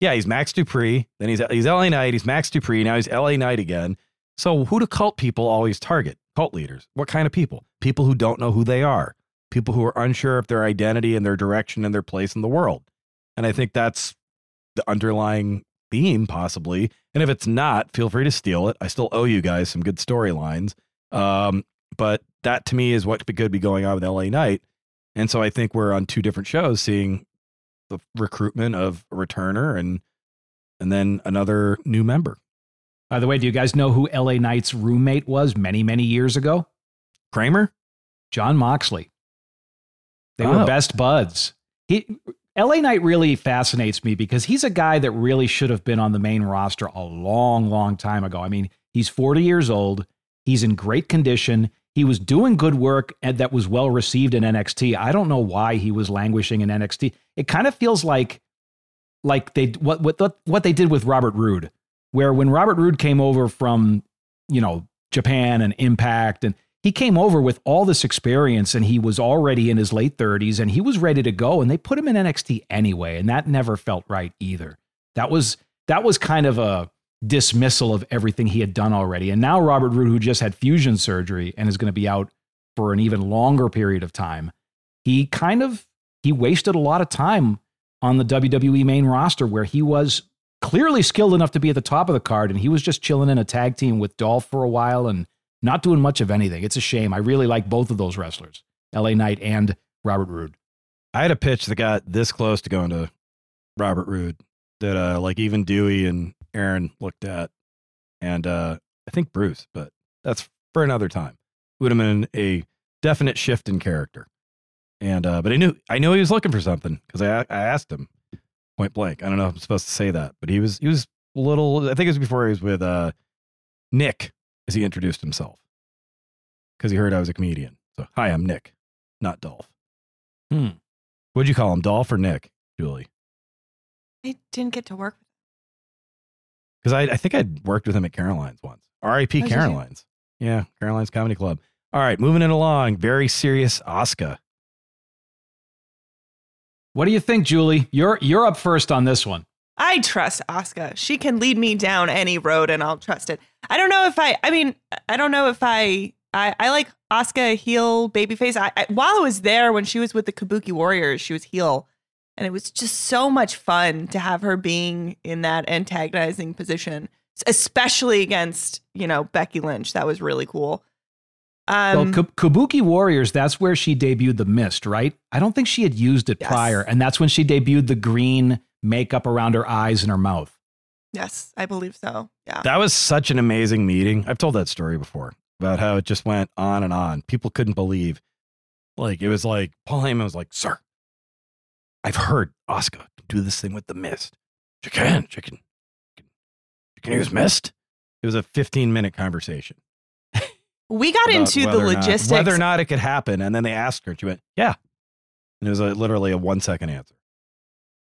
Yeah, he's Max Dupri. Then he's he's LA Knight. He's Max Dupri. Now he's LA Knight again. So who do cult people always target? Cult leaders. What kind of people? People who don't know who they are. People who are unsure of their identity and their direction and their place in the world. And I think that's the underlying theme, possibly. And if it's not, feel free to steal it. I still owe you guys some good storylines. Um, but that to me is what could be going on with LA Knight. And so I think we're on two different shows seeing the recruitment of a returner and and then another new member. By the way, do you guys know who LA Knight's roommate was many, many years ago? Kramer? Jon Moxley. They were Oh. best buds. He LA Knight really fascinates me because he's a guy that really should have been on the main roster a long, long time ago. I mean, he's 40 years old. He's in great condition. He was doing good work and that was well received in NXT. I don't know why he was languishing in NXT. It kind of feels like like they what what what they did with Robert Roode, where when Robert Roode came over from you know Japan and Impact, and he came over with all this experience, and he was already in his late thirties, and he was ready to go, and they put him in NXT anyway, and that never felt right either. That was that was kind of a dismissal of everything he had done already, and now Robert Roode, who just had fusion surgery and is going to be out for an even longer period of time, he kind of he wasted a lot of time on the WWE main roster where he was clearly skilled enough to be at the top of the card and he was just chilling in a tag team with Dolph for a while and not doing much of anything. It's a shame. I really like both of those wrestlers, LA Knight and Robert Roode. I had a pitch that got this close to going to Robert Roode that uh like even Dewey and Aaron looked at and uh I think Bruce, but that's for another time. Would have been a definite shift in character. And uh but I knew I knew he was looking for something because I I asked him point blank. I don't know if I'm supposed to say that, but he was he was a little I think it was before he was with uh Nick as he introduced himself. Because he heard I was a comedian. So hi, I'm Nick, not Dolph. Hmm. What'd you call him, Dolph or Nick, Julie? I didn't get to work. Because I, I think I'd worked with him at Caroline's once. R.I.P. Oh. Caroline's. Yeah, Caroline's Comedy Club. All right, moving it along. Very serious Asuka. What do you think, Julie? You're you're up first on this one. I trust Asuka. She can lead me down any road and I'll trust it. I don't know if I I mean, I don't know if I I, I like Asuka heel babyface. I, I while I was there when she was with the Kabuki Warriors, she was heel, and it was just so much fun to have her being in that antagonizing position, especially against you know Becky Lynch. That was really cool. well, Um, Kab- Kabuki Warriors, that's where she debuted the mist, right? I don't think she had used it Yes. prior. And that's when she debuted the green makeup around her eyes and her mouth. Yes, I believe so. Yeah. That was such an amazing meeting. I've told that story before about how it just went on and on. People couldn't believe. Like, it was like, Paul Heyman was like, Sir, I've heard Asuka can do this thing with the mist. She can. She can. She can use mist. It was a 15 minute conversation. we got into the or not- logistics. whether or not it could happen. And then they asked her, she went, Yeah. And it was a, literally a one second answer.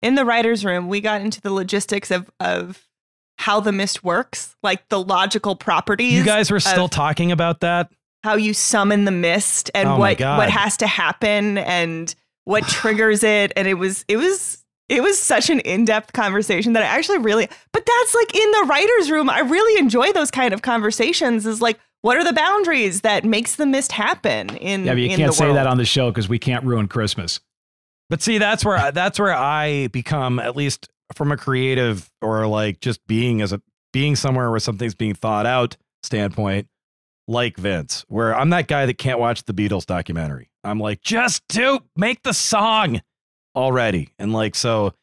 in the writers' room, we got into the logistics of of how the mist works, like the logical properties. You guys were still talking about that? how you summon the mist and Oh what what has to happen and what triggers it. And it was it was it was such an in-depth conversation that I actually really but that's like in the writers' room. I really enjoy those kind of conversations. Is like what are the boundaries that makes the mist happen in Yeah, but you can't say that on the show because we can't ruin Christmas. But see, that's where I, that's where I become at least from a creative or like just being as a being somewhere where something's being thought out standpoint, like Vince, where I'm that guy that can't watch the Beatles documentary. I'm like, just do make the song already, and like so,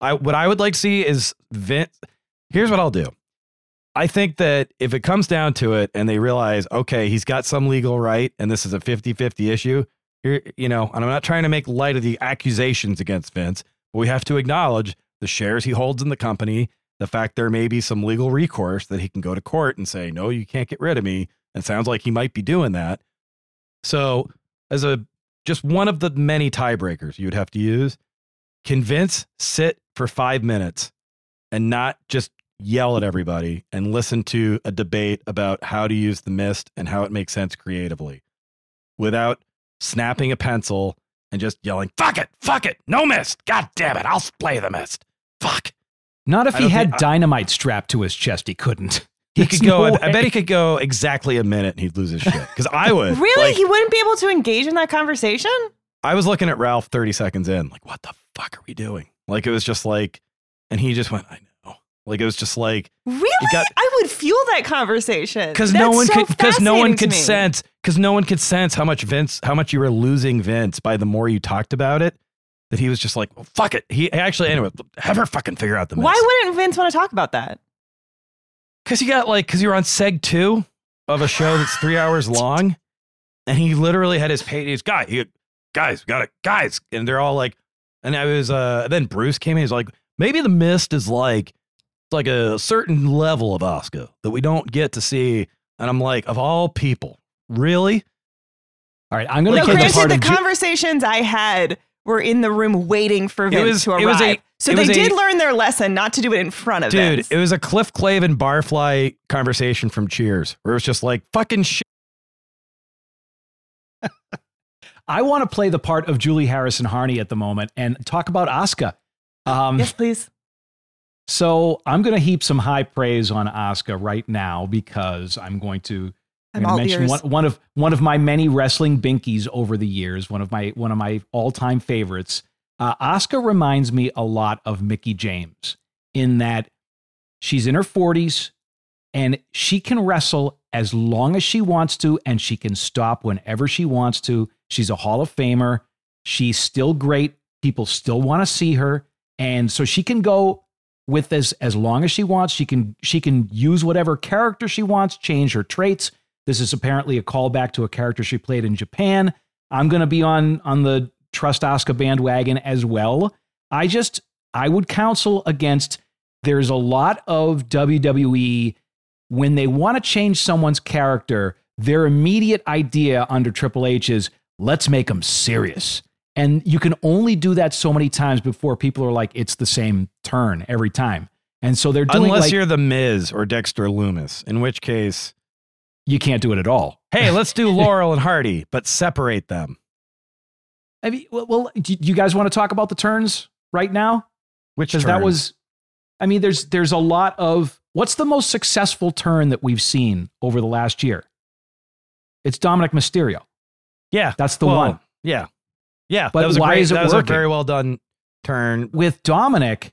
I what I would like to see is Vince. Here's what I'll do. I think that if it comes down to it and they realize, okay, he's got some legal right and this is a 50 50 issue, here, you know, and I'm not trying to make light of the accusations against Vince, but we have to acknowledge the shares he holds in the company, the fact there may be some legal recourse that he can go to court and say, no, you can't get rid of me. And sounds like he might be doing that. So, as a just one of the many tiebreakers you would have to use, convince, sit for five minutes and not just yell at everybody and listen to a debate about how to use the mist and how it makes sense creatively without snapping a pencil and just yelling, fuck it, fuck it, no mist, god damn it, I'll splay the mist. Fuck. Not if I he had think- I- dynamite strapped to his chest. He couldn't. He There's could go, no I, I bet he could go exactly a minute and he'd lose his shit. Because I would. Really? Like, he wouldn't be able to engage in that conversation? I was looking at Ralph 30 seconds in, like, what the fuck are we doing? Like, it was just like, and he just went, I know. Like, it was just like, Really? got- I would fuel that conversation. because no one so could because no one could sense because no one could sense how much Vince how much you were losing Vince by the more you talked about it that he was just like well, fuck it. He actually anyway have her fucking figure out the mess Why wouldn't Vince want to talk about that? because you got like because you're on seg two of a show that's three hours long and he literally had his page he's guy he, guys got it guys and they're all like and I was uh then Bruce came in he's like maybe the mist is like it's like a certain level of Asuka that we don't get to see and I'm like of all people really? All right, I'm going No, to take the granted, part the of Ju- conversations I had were in the room waiting for Vince was- to it arrive. was a- so it they was a- did learn their lesson not to do it in front of Dude, Vince. it was a Cliff Clavin barfly conversation from Cheers, where it was just like fucking shit. I want to play the part of Julie Harrison Harney at the moment and talk about Asuka. Um, yes, please. So I'm going to heap some high praise on Asuka right now because I'm going to, I'm I'm going to mention ears. one, one of one of my many wrestling binkies over the years. One of my one of my all time favorites. Uh, Asuka reminds me a lot of Mickie James in that she's in her 40s and she can wrestle as long as she wants to and she can stop whenever she wants to. She's a Hall of Famer. She's still great. People still want to see her. And so she can go with as as long as she wants. She can she can use whatever character she wants, change her traits. This is apparently a callback to a character she played in Japan. I'm going to be on on the Trust Asuka bandwagon as well. I just I would counsel against there's a lot of WWE when they want to change someone's character, their immediate idea under Triple H is let's make them serious. And you can only do that so many times before people are like, it's the same turn every time. And so they're doing Unless like, you're the Miz or Dexter Lumis, in which case, you can't do it at all. hey, let's do Laurel and Hardy, but separate them. I mean, well, well, do you guys want to talk about the turns right now? Which Because that was, I mean, there's there's a lot of what's the most successful turn that we've seen over the last year? It's Dominik Mysterio. Yeah, That's the well, one. Yeah, yeah. But that was a why great, is it that was working? a very well done turn. With Dominik,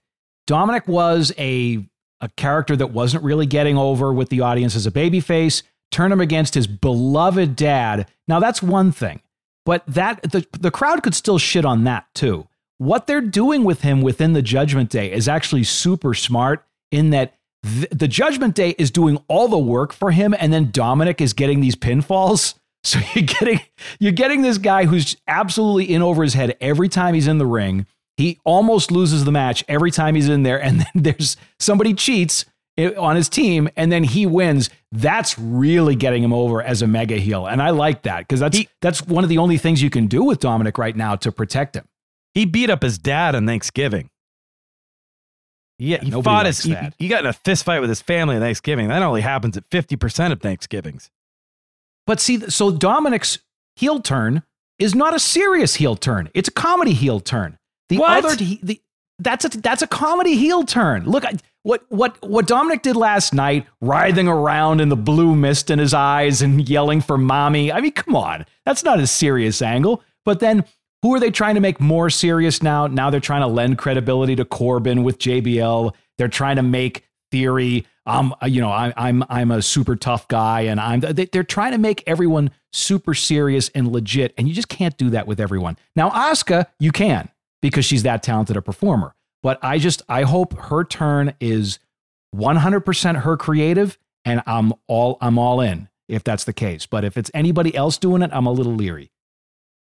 Dominik was a a character that wasn't really getting over with the audience as a babyface. Turn him against his beloved dad. Now that's one thing, but that the the crowd could still shit on that too. What they're doing with him within the Judgment Day is actually super smart in that th- the Judgment Day is doing all the work for him, and then Dominik is getting these pinfalls. So you're getting you're getting this guy who's absolutely in over his head every time he's in the ring. He almost loses the match every time he's in there, and then there's somebody cheats eh, on his team, and then he wins. That's really getting him over as a mega heel, and I like that because that's that's one of the only things you can do with Dominik right now to protect him. He beat up his dad on Thanksgiving. Yeah, he nobody fought his. He, he got in a fist fight with his family on Thanksgiving. That only happens at fifty percent of Thanksgivings. But see, so Dominik's heel turn is not a serious heel turn; it's a comedy heel turn. The What? other, the that's a that's a comedy heel turn. Look, I, what what what Dominik did last night, writhing around in the blue mist in his eyes and yelling for mommy. I mean, come on, that's not a serious angle. But then. Who are they trying to make more serious now? Now they're trying to lend credibility to Corbin with JBL. They're trying to make theory. Um, you know, I, I'm I'm a super tough guy, and I'm. They, they're trying to make everyone super serious and legit, and you just can't do that with everyone. Now, Asuka, you can because she's that talented a performer. But I just I hope her turn is 100% her creative, and I'm all I'm all in if that's the case. But if it's anybody else doing it, I'm a little leery.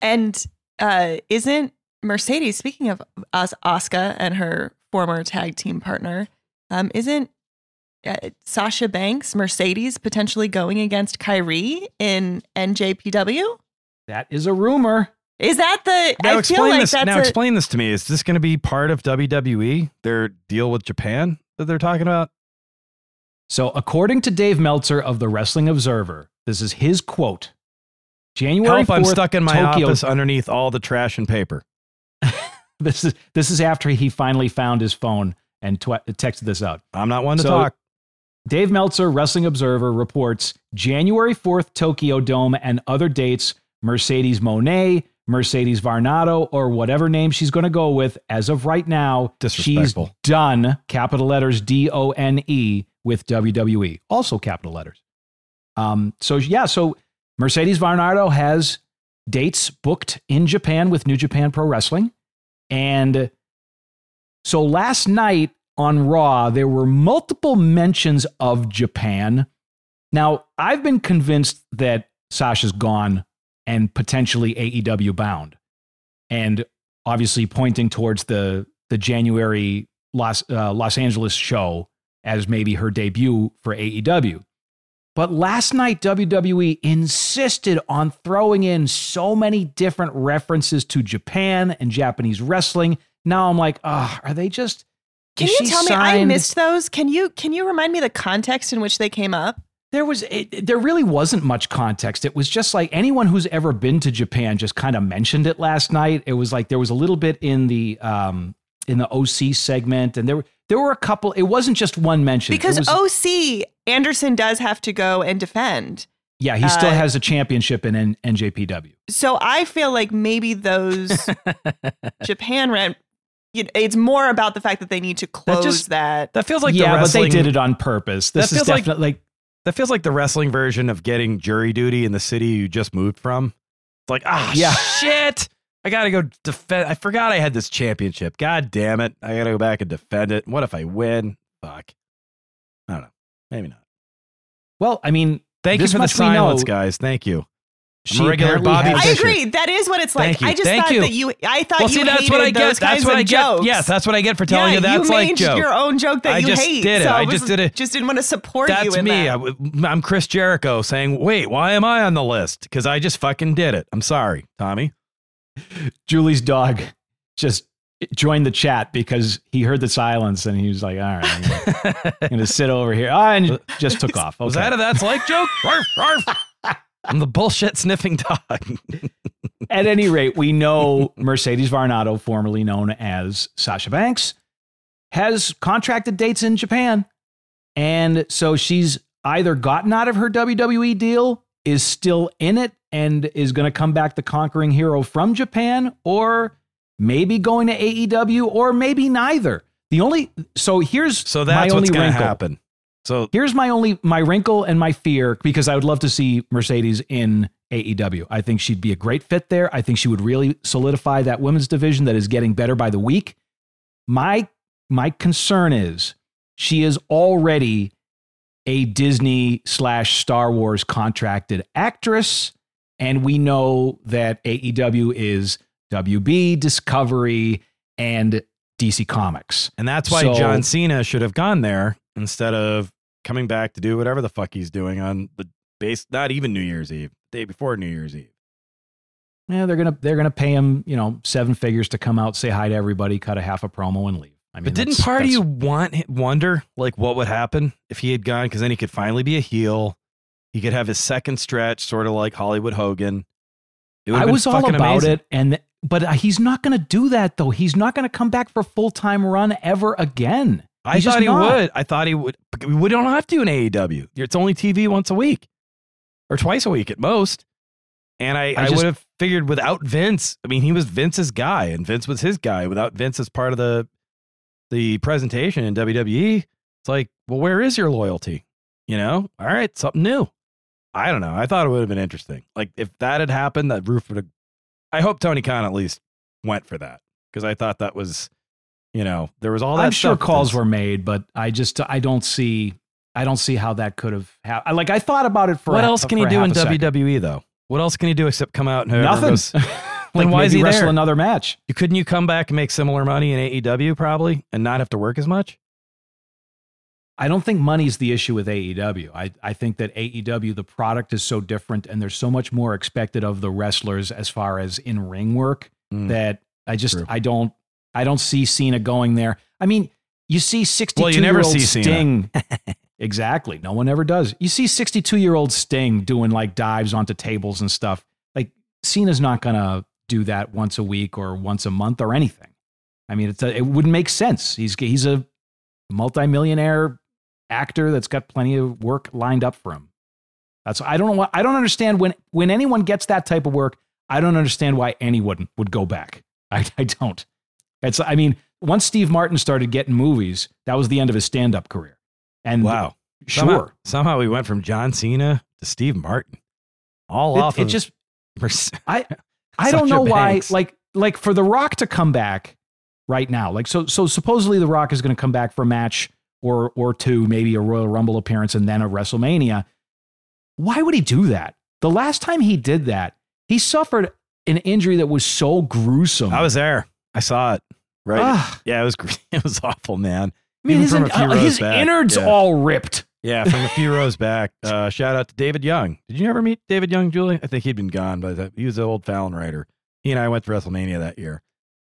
And uh, isn't Mercedes, speaking of As- Asuka and her former tag team partner, um, isn't uh, Sasha Banks, Mercedes, potentially going against Kairi in NJPW? That is a rumor. Is that the? Now I feel explain like this. that's Now a, explain this to me. Is this going to be part of WWE? Their deal with Japan that they're talking about? So, according to Dave Meltzer of the Wrestling Observer, this is his quote. January Help! I'm stuck in my Tokyo. office underneath all the trash and paper. This is this is after he finally found his phone and tw- texted this out. I'm not one to So, talk. Dave Meltzer, Wrestling Observer, reports January 4th, Tokyo Dome, and other dates Mercedes Moné, Mercedes Varnado, or whatever name she's going to go with. As of right now, she's done, capital letters D O N E, with WWE. Also capital letters. Um, so, yeah, so Mercedes Varnado has dates booked in Japan with New Japan Pro Wrestling. And so last night on Raw, there were multiple mentions of Japan. Now, I've been convinced that Sasha's gone and potentially AEW bound. And obviously pointing towards the the January Los uh, Los Angeles show as maybe her debut for AEW. But last night, WWE insisted on throwing in so many different references to Japan and Japanese wrestling. Now I'm like, ah, are they just? Can you tell me? I missed those. Can you can you remind me the context in which they came up? There was it, there really wasn't much context. It was just like anyone who's ever been to Japan just kind of mentioned it last night. It was like there was a little bit in the um in the OC segment, and there were there were a couple. It wasn't just one mention Because was- OC Anderson does have to go and defend. yeah, he still uh, has a championship in N- NJPW. So I feel like maybe those Japan rent. It's more about the fact that they need to close just- that. That feels like the yeah, but they did it on purpose. This That is feels like- definitely like, That feels like the wrestling version of getting jury duty in the city you just moved from. It's like, ah, Yeah. shit. I gotta go defend. I forgot I had this championship. God damn it! I gotta go back and defend it. What if I win? Fuck. I don't know. Maybe not. well, I mean, Thank you for the silence, guys. Thank you. I'm She a regular Bobby has- I agree. That is what it's like. Thank you. I just Thank thought you. that you. I thought Well, you see, that's hated what I get. those That's kinds what of I get. jokes. Yes, that's what I get for telling yeah, you that's you like made joke. your own joke that I you just hate. did it. So I was- just did it. Just didn't want to support That's you in me. that. I w- I'm Chris Jericho saying, "Wait, why am I on the list?" Because I just fucking did it. I'm sorry, Tommy. Julie's dog just joined the chat because he heard the silence and he was like, "All right, I'm gonna, I'm gonna sit over here." Ah, and just took off. Was Okay. that a that's like joke? I'm the bullshit sniffing dog. At any rate, we know Mercedes Varnado, formerly known as Sasha Banks, has contracted dates in Japan. And so she's either gotten out of her WWE deal is still in it and is going to come back the conquering hero from Japan, or maybe going to AEW, or maybe neither. The only so here's So that's what's going to happen. So Here's my only my wrinkle and my fear because I would love to see Mercedes in AEW. I think she'd be a great fit there. I think she would really solidify that women's division that is getting better by the week. My my concern is she is already a Disney slash Star Wars contracted actress, and we know that AEW is WB Discovery and DC Comics. And that's why So- John Cena should have gone there instead of coming back to do whatever the fuck he's doing on the base, not even New Year's Eve, day before New Year's Eve. Yeah, they're gonna they're gonna pay him, you know, seven figures to come out, say hi to everybody, cut a half a promo, and leave. I mean, but didn't part of you want wonder like what would happen if he had gone? Because then he could finally be a heel. He could have his second stretch, sort of like Hollywood Hogan. It I was all about amazing. it, and but uh, he's not gonna do that though. He's not gonna come back for full time run ever again. I thought he not. would. I thought he would. We don't have to in AEW. It's only TV once a week or twice a week at most. And I, I I, would have figured without Vince. I mean, he was Vince's guy, and Vince was his guy. Without Vince as part of the the presentation in WWE, it's like, well, where is your loyalty? You know, all right, something new. I don't know. I thought it would have been interesting. Like if that had happened, that roof would have. I hope Tony Khan at least went for that because I thought that was, you know, there was all that. I'm sure calls were made, but I just I don't see I don't see how that could have happened. Like I thought about it for what a- else can he do in a second. WWE though? What else can he do except come out and Nothing. goes- like then why is he wrestle there? another match? You couldn't you come back and make similar money in AEW probably and not have to work as much? I don't think money's the issue with AEW. I, I think that AEW, the product is so different and there's so much more expected of the wrestlers as far as in ring work Mm. that I just True. I don't I don't see Cena going there. I mean, you see 62 Well, you never year old see Sting. exactly. No one ever does. You see 62 year old Sting doing like dives onto tables and stuff. Like Cena's not gonna do that once a week or once a month or anything. I mean, it's a, it wouldn't make sense. He's he's a multimillionaire actor that's got plenty of work lined up for him. That's I don't know what I don't understand when when anyone gets that type of work. I don't understand why anyone would go back. I, I don't. It's I mean, once Steve Martin started getting movies, that was the end of his stand up career. And Wow. sure, Somehow, somehow we went from John Cena to Steve Martin. All it, off it of just I I don't know why like like for The Rock to come back right now. Like so so supposedly The Rock is going to come back for a match or or two, maybe a Royal Rumble appearance and then a WrestleMania. Why would he do that? The last time he did that, he suffered an injury that was so gruesome. I was there. I saw it. Right. Ah. yeah, it was it was awful, man. I mean, Even his, from a few uh, his back. innards Yeah. all ripped. Yeah, from a few rows back. Uh, shout out to David Young. Did you ever meet David Young, Julie? I think he'd been gone by that. He was the old Fallon writer. He and I went to WrestleMania that year,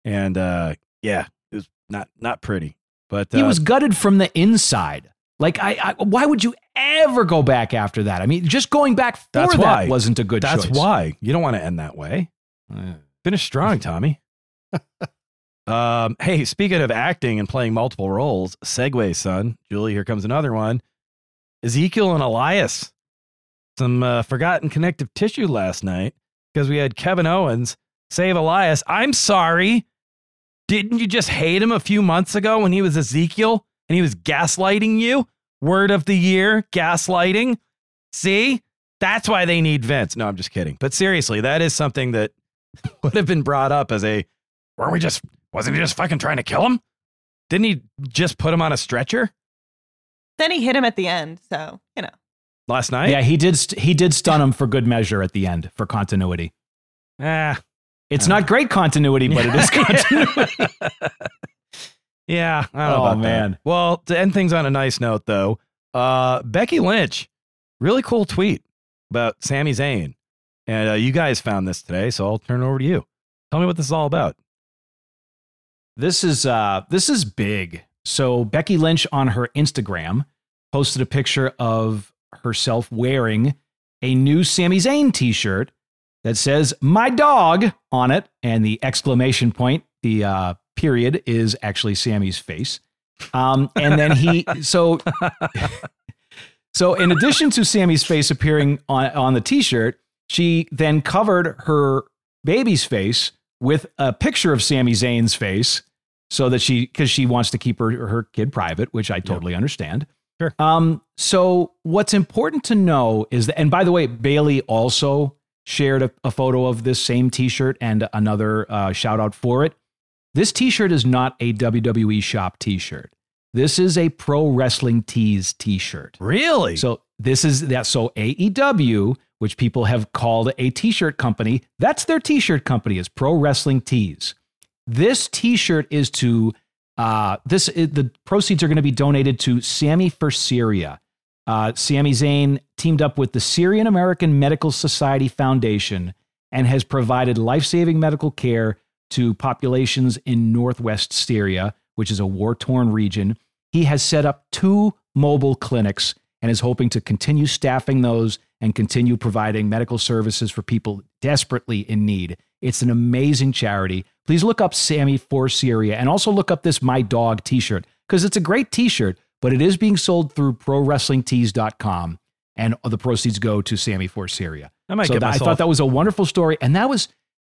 and uh, yeah, it was not not pretty. But uh, He was gutted from the inside. Like, I, I, why would you ever go back after that? I mean, just going back for That's that why. wasn't a good That's choice. why you don't want to end that way. Finish strong, Tommy. um, hey, speaking of acting and playing multiple roles, segue, son. Julie, here comes another one. Ezekiel and Elias. Some uh, forgotten connective tissue last night because we had Kevin Owens save Elias. I'm sorry. Didn't you just hate him a few months ago when he was Ezekiel and he was gaslighting you? Word of the year, gaslighting. See? That's why they need Vince. No, I'm just kidding. But seriously, that is something that would have been brought up as a weren't we just wasn't he just fucking trying to kill him? Didn't he just put him on a stretcher Then he hit him at the end. So, you know. last night? Yeah, he did. St- he did stun him for good measure at the end for continuity. Ah, It's not great continuity, but it is continuity. yeah. I don't know Oh, about man. that. Well, to end things on a nice note, though, uh, Becky Lynch, really cool tweet about Sami Zayn, and uh, you guys found this today, so I'll turn it over to you. Tell me what this is all about. This is uh this is big. So Becky Lynch on her Instagram posted a picture of herself wearing a new Sami Zayn t-shirt that says "My dog" on it, and the exclamation point, the uh, period, is actually Sami's face. Um, and then he so So, in addition to Sami's face appearing on, on the t shirt, she then covered her baby's face with a picture of Sami Zayn's face so that she, because she wants to keep her, her kid private, which I totally understand. Sure. Um, so, what's important to know is that, and by the way, Bayley also shared a, a photo of this same t shirt and another uh, shout out for it. This t shirt is not a WWE shop t shirt. This is a pro wrestling tees t-shirt. Really? So this is that so AEW, which people have called a t-shirt company, that's their t-shirt company is Pro Wrestling Tees. This t-shirt is to uh this is, the proceeds are going to be donated to Sami for Syria. Uh, Sami Zayn teamed up with the Syrian American Medical Society Foundation and has provided life-saving medical care to populations in northwest Syria, which is a war-torn region. He has set up two mobile clinics and is hoping to continue staffing those and continue providing medical services for people desperately in need. It's an amazing charity. Please look up Sami for Syria and also look up this My Dog t shirt because it's a great t shirt, but it is being sold through prowrestlingtees.com and the proceeds go to Sami for Syria. I might so get that- I thought that was a wonderful story. And that was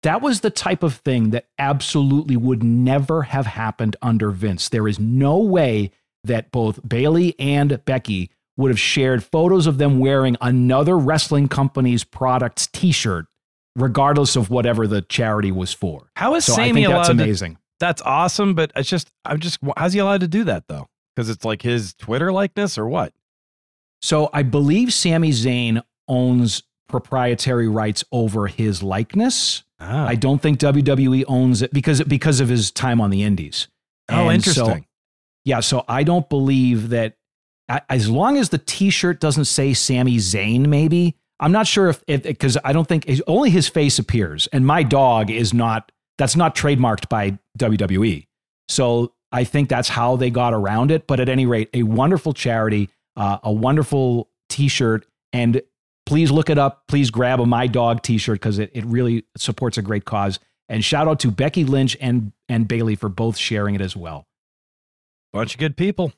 that was the type of thing that absolutely would never have happened under Vince. There is no way that both Bayley and Becky would have shared photos of them wearing another wrestling company's products t-shirt regardless of whatever the charity was for. How is so Sami allowed that's to- amazing. That's awesome, but it's just I'm just how's he allowed to do that though? Because it's like his Twitter likeness or what? So I believe Sami Zayn owns proprietary rights over his likeness. Ah. I don't think WWE owns it because because of his time on the Indies. Oh, And so- interesting. yeah, so I don't believe that as long as the T-shirt doesn't say Sami Zayn, maybe I'm not sure if because I don't think only his face appears, and my dog is not. That's not trademarked by WWE. So I think that's how they got around it. But at any rate, a wonderful charity, uh, a wonderful T-shirt, and please look it up. Please grab a My Dog T-shirt because it, it really supports a great cause. And shout out to Becky Lynch and and Bayley for both sharing it as well. Bunch of good people.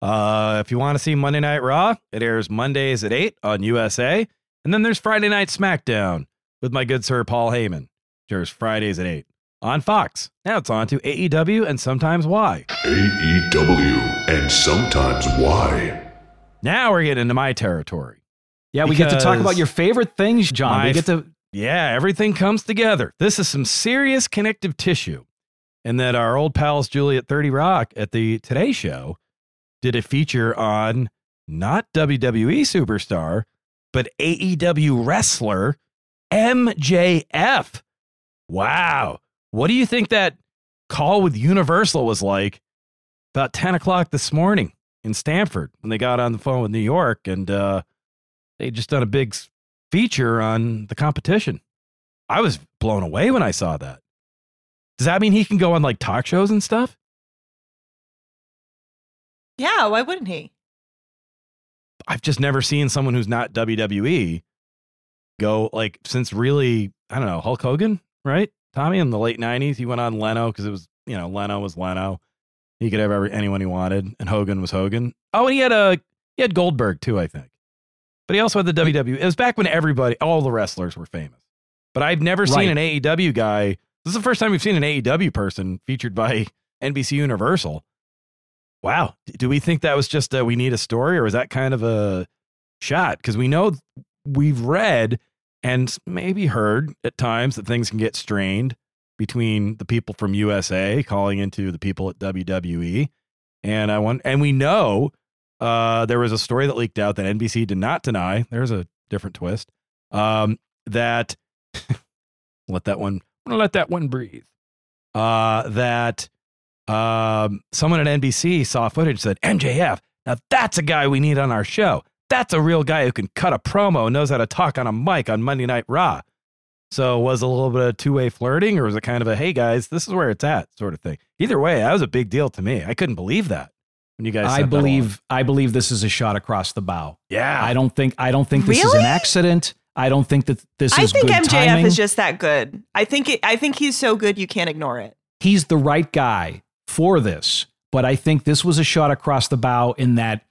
Uh, if you want to see Monday Night Raw, it airs Mondays at 8 on USA. And then there's Friday Night SmackDown with my good sir Paul Heyman. It airs Fridays at 8 on Fox. Now it's on to AEW and sometimes why. AEW and sometimes why. Now we're getting into my territory. Yeah, we get to talk about your favorite things, Jon. we get to Yeah, everything comes together. This is some serious connective tissue. And that our old pals Juliet 30 Rock at the Today Show did a feature on not WWE superstar, but AEW wrestler MJF. Wow. What do you think that call with Universal was like about 10 o'clock this morning in Stamford when they got on the phone with New York and uh, they just done a big feature on the competition. I was blown away when I saw that. Does that mean he can go on like talk shows and stuff? Yeah, why wouldn't he? I've just never seen someone who's not WWE go like since really, I don't know, Hulk Hogan, right? Tommy in the late 90s, he went on Leno because it was, you know, Leno was Leno. He could have every, anyone he wanted, and Hogan was Hogan. Oh, and he had a he had Goldberg too, I think. But he also had the WWE. It was back when everybody, all the wrestlers were famous. But I've never seen an AEW guy. This is the first time we've seen an AEW person featured by NBC Universal. Wow. Do we think that was just a we need a story or is that kind of a shot? Because we know we've read and maybe heard at times that things can get strained between the people from USA calling into the people at WWE. And I want and we know uh, there was a story that leaked out that NBC did not deny. There's a different twist. Um, that let that one let that one breathe. Uh, that um, someone at NBC saw footage said MJF. Now that's a guy we need on our show. That's a real guy who can cut a promo, knows how to talk on a mic on Monday Night Raw. So was a little bit of two way flirting, or was it kind of a hey guys, this is where it's at sort of thing? Either way, that was a big deal to me. I couldn't believe that when you guys. I sent that along. believe I believe this is a shot across the bow. Yeah. I don't think I don't think this is an accident. I don't think that this I is I think good MJF timing. is just that good. I think it, I think he's so good you can't ignore it. He's the right guy for this, but I think this was a shot across the bow in that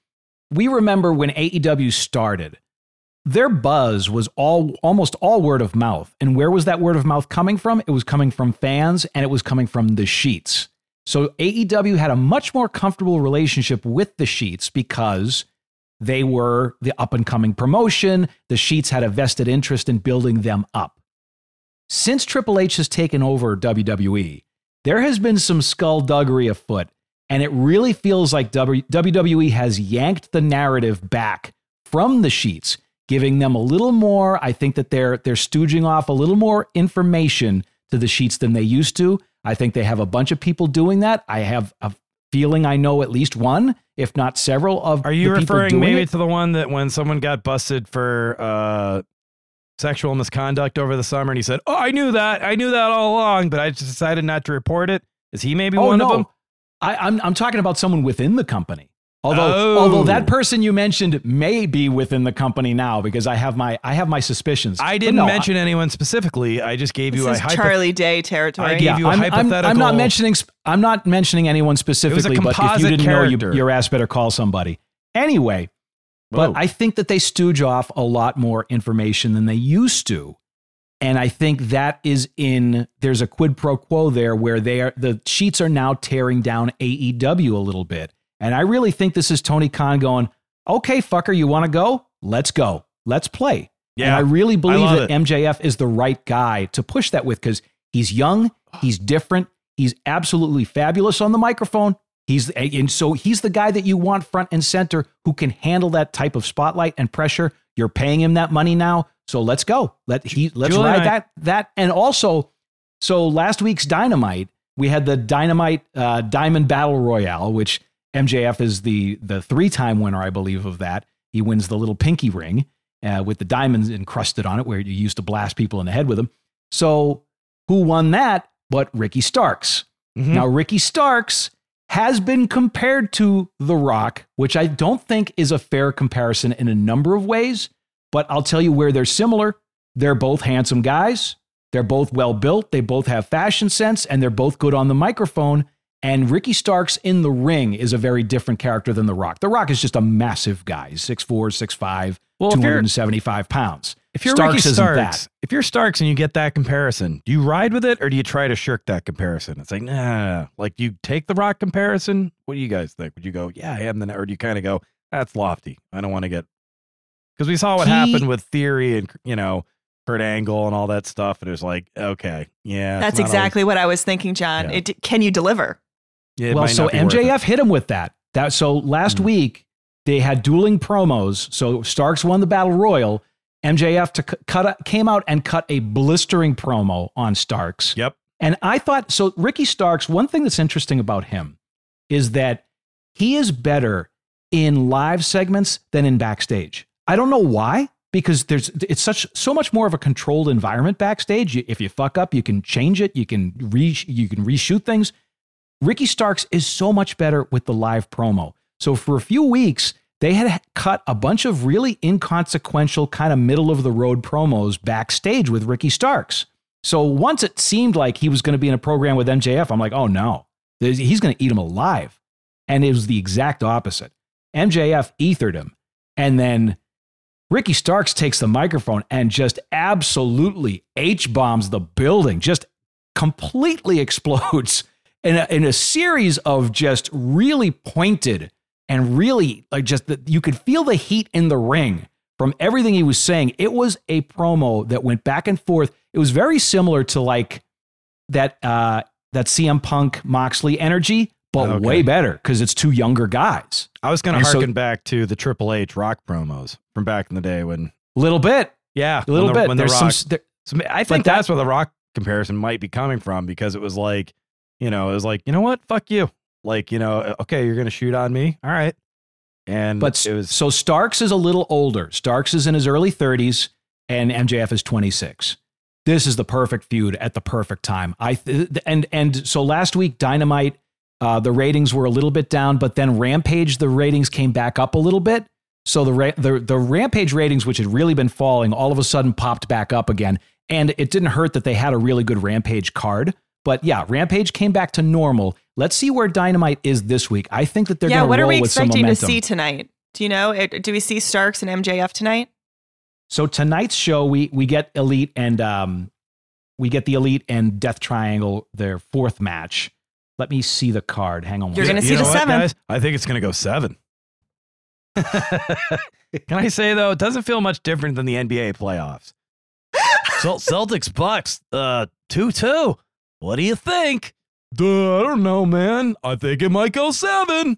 we remember when AEW started, their buzz was all almost all word of mouth. And where was that word of mouth coming from? It was coming from fans and it was coming from the sheets. So AEW had a much more comfortable relationship with the sheets because they were the up and coming promotion. The sheets had a vested interest in building them up. Since Triple H has taken over WWE, there has been some skullduggery afoot, and it really feels like WWE has yanked the narrative back from the sheets, giving them a little more. I think that they're they're stooging off a little more information to the sheets than they used to. I think they have a bunch of people doing that. I have a feeling I know at least one, if not several, of Are you referring maybe it. to the one that when someone got busted for uh, sexual misconduct over the summer and he said, Oh, I knew that. I knew that all along, but I just decided not to report it? Is he maybe oh, one no. of them? I, I'm I'm talking about someone within the company. Although Oh. although that person you mentioned may be within the company now because I have my I have my suspicions. I didn't no, mention anyone specifically. I just gave This you a hypo- Charlie Day territory. I gave you a I'm, I'm- hypothetical. I'm, not mentioning. I'm not mentioning anyone specifically. But if you didn't know, you, your ass better call somebody. Anyway, but I think that they stooge off a lot more information than they used to, and I think that is in. There's a quid pro quo there where they are. The sheets are now tearing down AEW a little bit, and I really think this is Tony Khan going, "Okay, fucker, you want to go? Let's go. Let's play." And Yeah, I really believe love that it. MJF is the right guy to push that with because he's young, he's different, he's absolutely fabulous on the microphone. He's and so he's the guy that you want front and center who can handle that type of spotlight and pressure. You're paying him that money now, so let's go. Let he let's Julie ride I- that that and also so last week's Dynamite we had the Dynamite uh, Diamond Battle Royale, which MJF is the the three time winner, I believe, of that. He wins the little pinky ring uh, with the diamonds encrusted on it, where you used to blast people in the head with them. So, who won that? But Ricky Starks. Mhm. Now, Ricky Starks has been compared to The Rock, which I don't think is a fair comparison in a number of ways. But I'll tell you where they're similar. They're both handsome guys. They're both well built. They both have fashion sense, and they're both good on the microphone. And Ricky Starks in the ring is a very different character than The Rock. The Rock is just a massive guy, 6'4, 6'5, Well, 275 pounds. If you're Starks Ricky Starks, that. if you're Starks and you get that comparison, do you ride with it or do you try to shirk that comparison? It's like, nah, like you take the rock comparison. What do you guys think? Would you go, yeah, I am the, or do you kind of go, that's lofty. I don't want to get, because we saw what He- happened with Theory and, you know, Kurt Angle and all that stuff. And it was like, okay, yeah. That's not always- exactly what I was thinking, John. Yeah. It, can you deliver? yeah, well, so not be worth it. MJF hit him with that. That so last Hmm. week they had dueling promos. So Starks won the battle royal. MJF to cut came out and cut a blistering promo on Starks. Yep. And I thought so. Ricky Starks. One thing that's interesting about him is that he is better in live segments than in backstage. I don't know why because there's it's such so much more of a controlled environment backstage. If you fuck up, you can change it. You can re you can reshoot things. Ricky Starks is so much better with the live promo. So for a few weeks, they had cut a bunch of really inconsequential, kind of middle of the road promos backstage with Ricky Starks. So once it seemed like he was going to be in a program with MJF, I'm like, oh no, he's going to eat him alive. And it was the exact opposite. MJF ethered him. And then Ricky Starks takes the microphone and just absolutely H bombs the building, just completely explodes in a, in a series of just really pointed and really like just that you could feel the heat in the ring from everything he was saying. It was a promo that went back and forth. It was very similar to like that uh, that CM Punk Moxley energy, but Okay. way better because it's two younger guys. I was going to And so- harken back to the Triple H rock promos from back in the day when, Little bit, yeah, a little the, bit. When the There's rock, some. There, So I think that- that's where the rock comparison might be coming from because it was like, you know, it was like, you know what, fuck you. Like, you know, okay, you're gonna shoot on me, all right. And But it was so Starks is a little older. Starks is in his early 30s, and MJF is 26. This is the perfect feud at the perfect time. I th- and and so last week Dynamite, uh, the ratings were a little bit down, but then Rampage the ratings came back up a little bit. So the ra- the the Rampage ratings, which had really been falling, all of a sudden popped back up again, and it didn't hurt that they had a really good Rampage card. But yeah, Rampage came back to normal. Let's see where Dynamite is this week. I think that they're yeah, going what to are roll we with some momentum. Yeah, what are we expecting to see tonight? Do you know? Do we see Starks and MJF tonight? So tonight's show, we we get Elite and um, we get the Elite and Death Triangle their fourth match. Let me see the card. Hang on. You're gonna see You know the what, seventh. guys? I think it's going to go seven. Can I say though, it doesn't feel much different than the NBA playoffs. Celtics Bucks, uh, two two. What do you think? Duh, I don't know, man. I think it might go seven.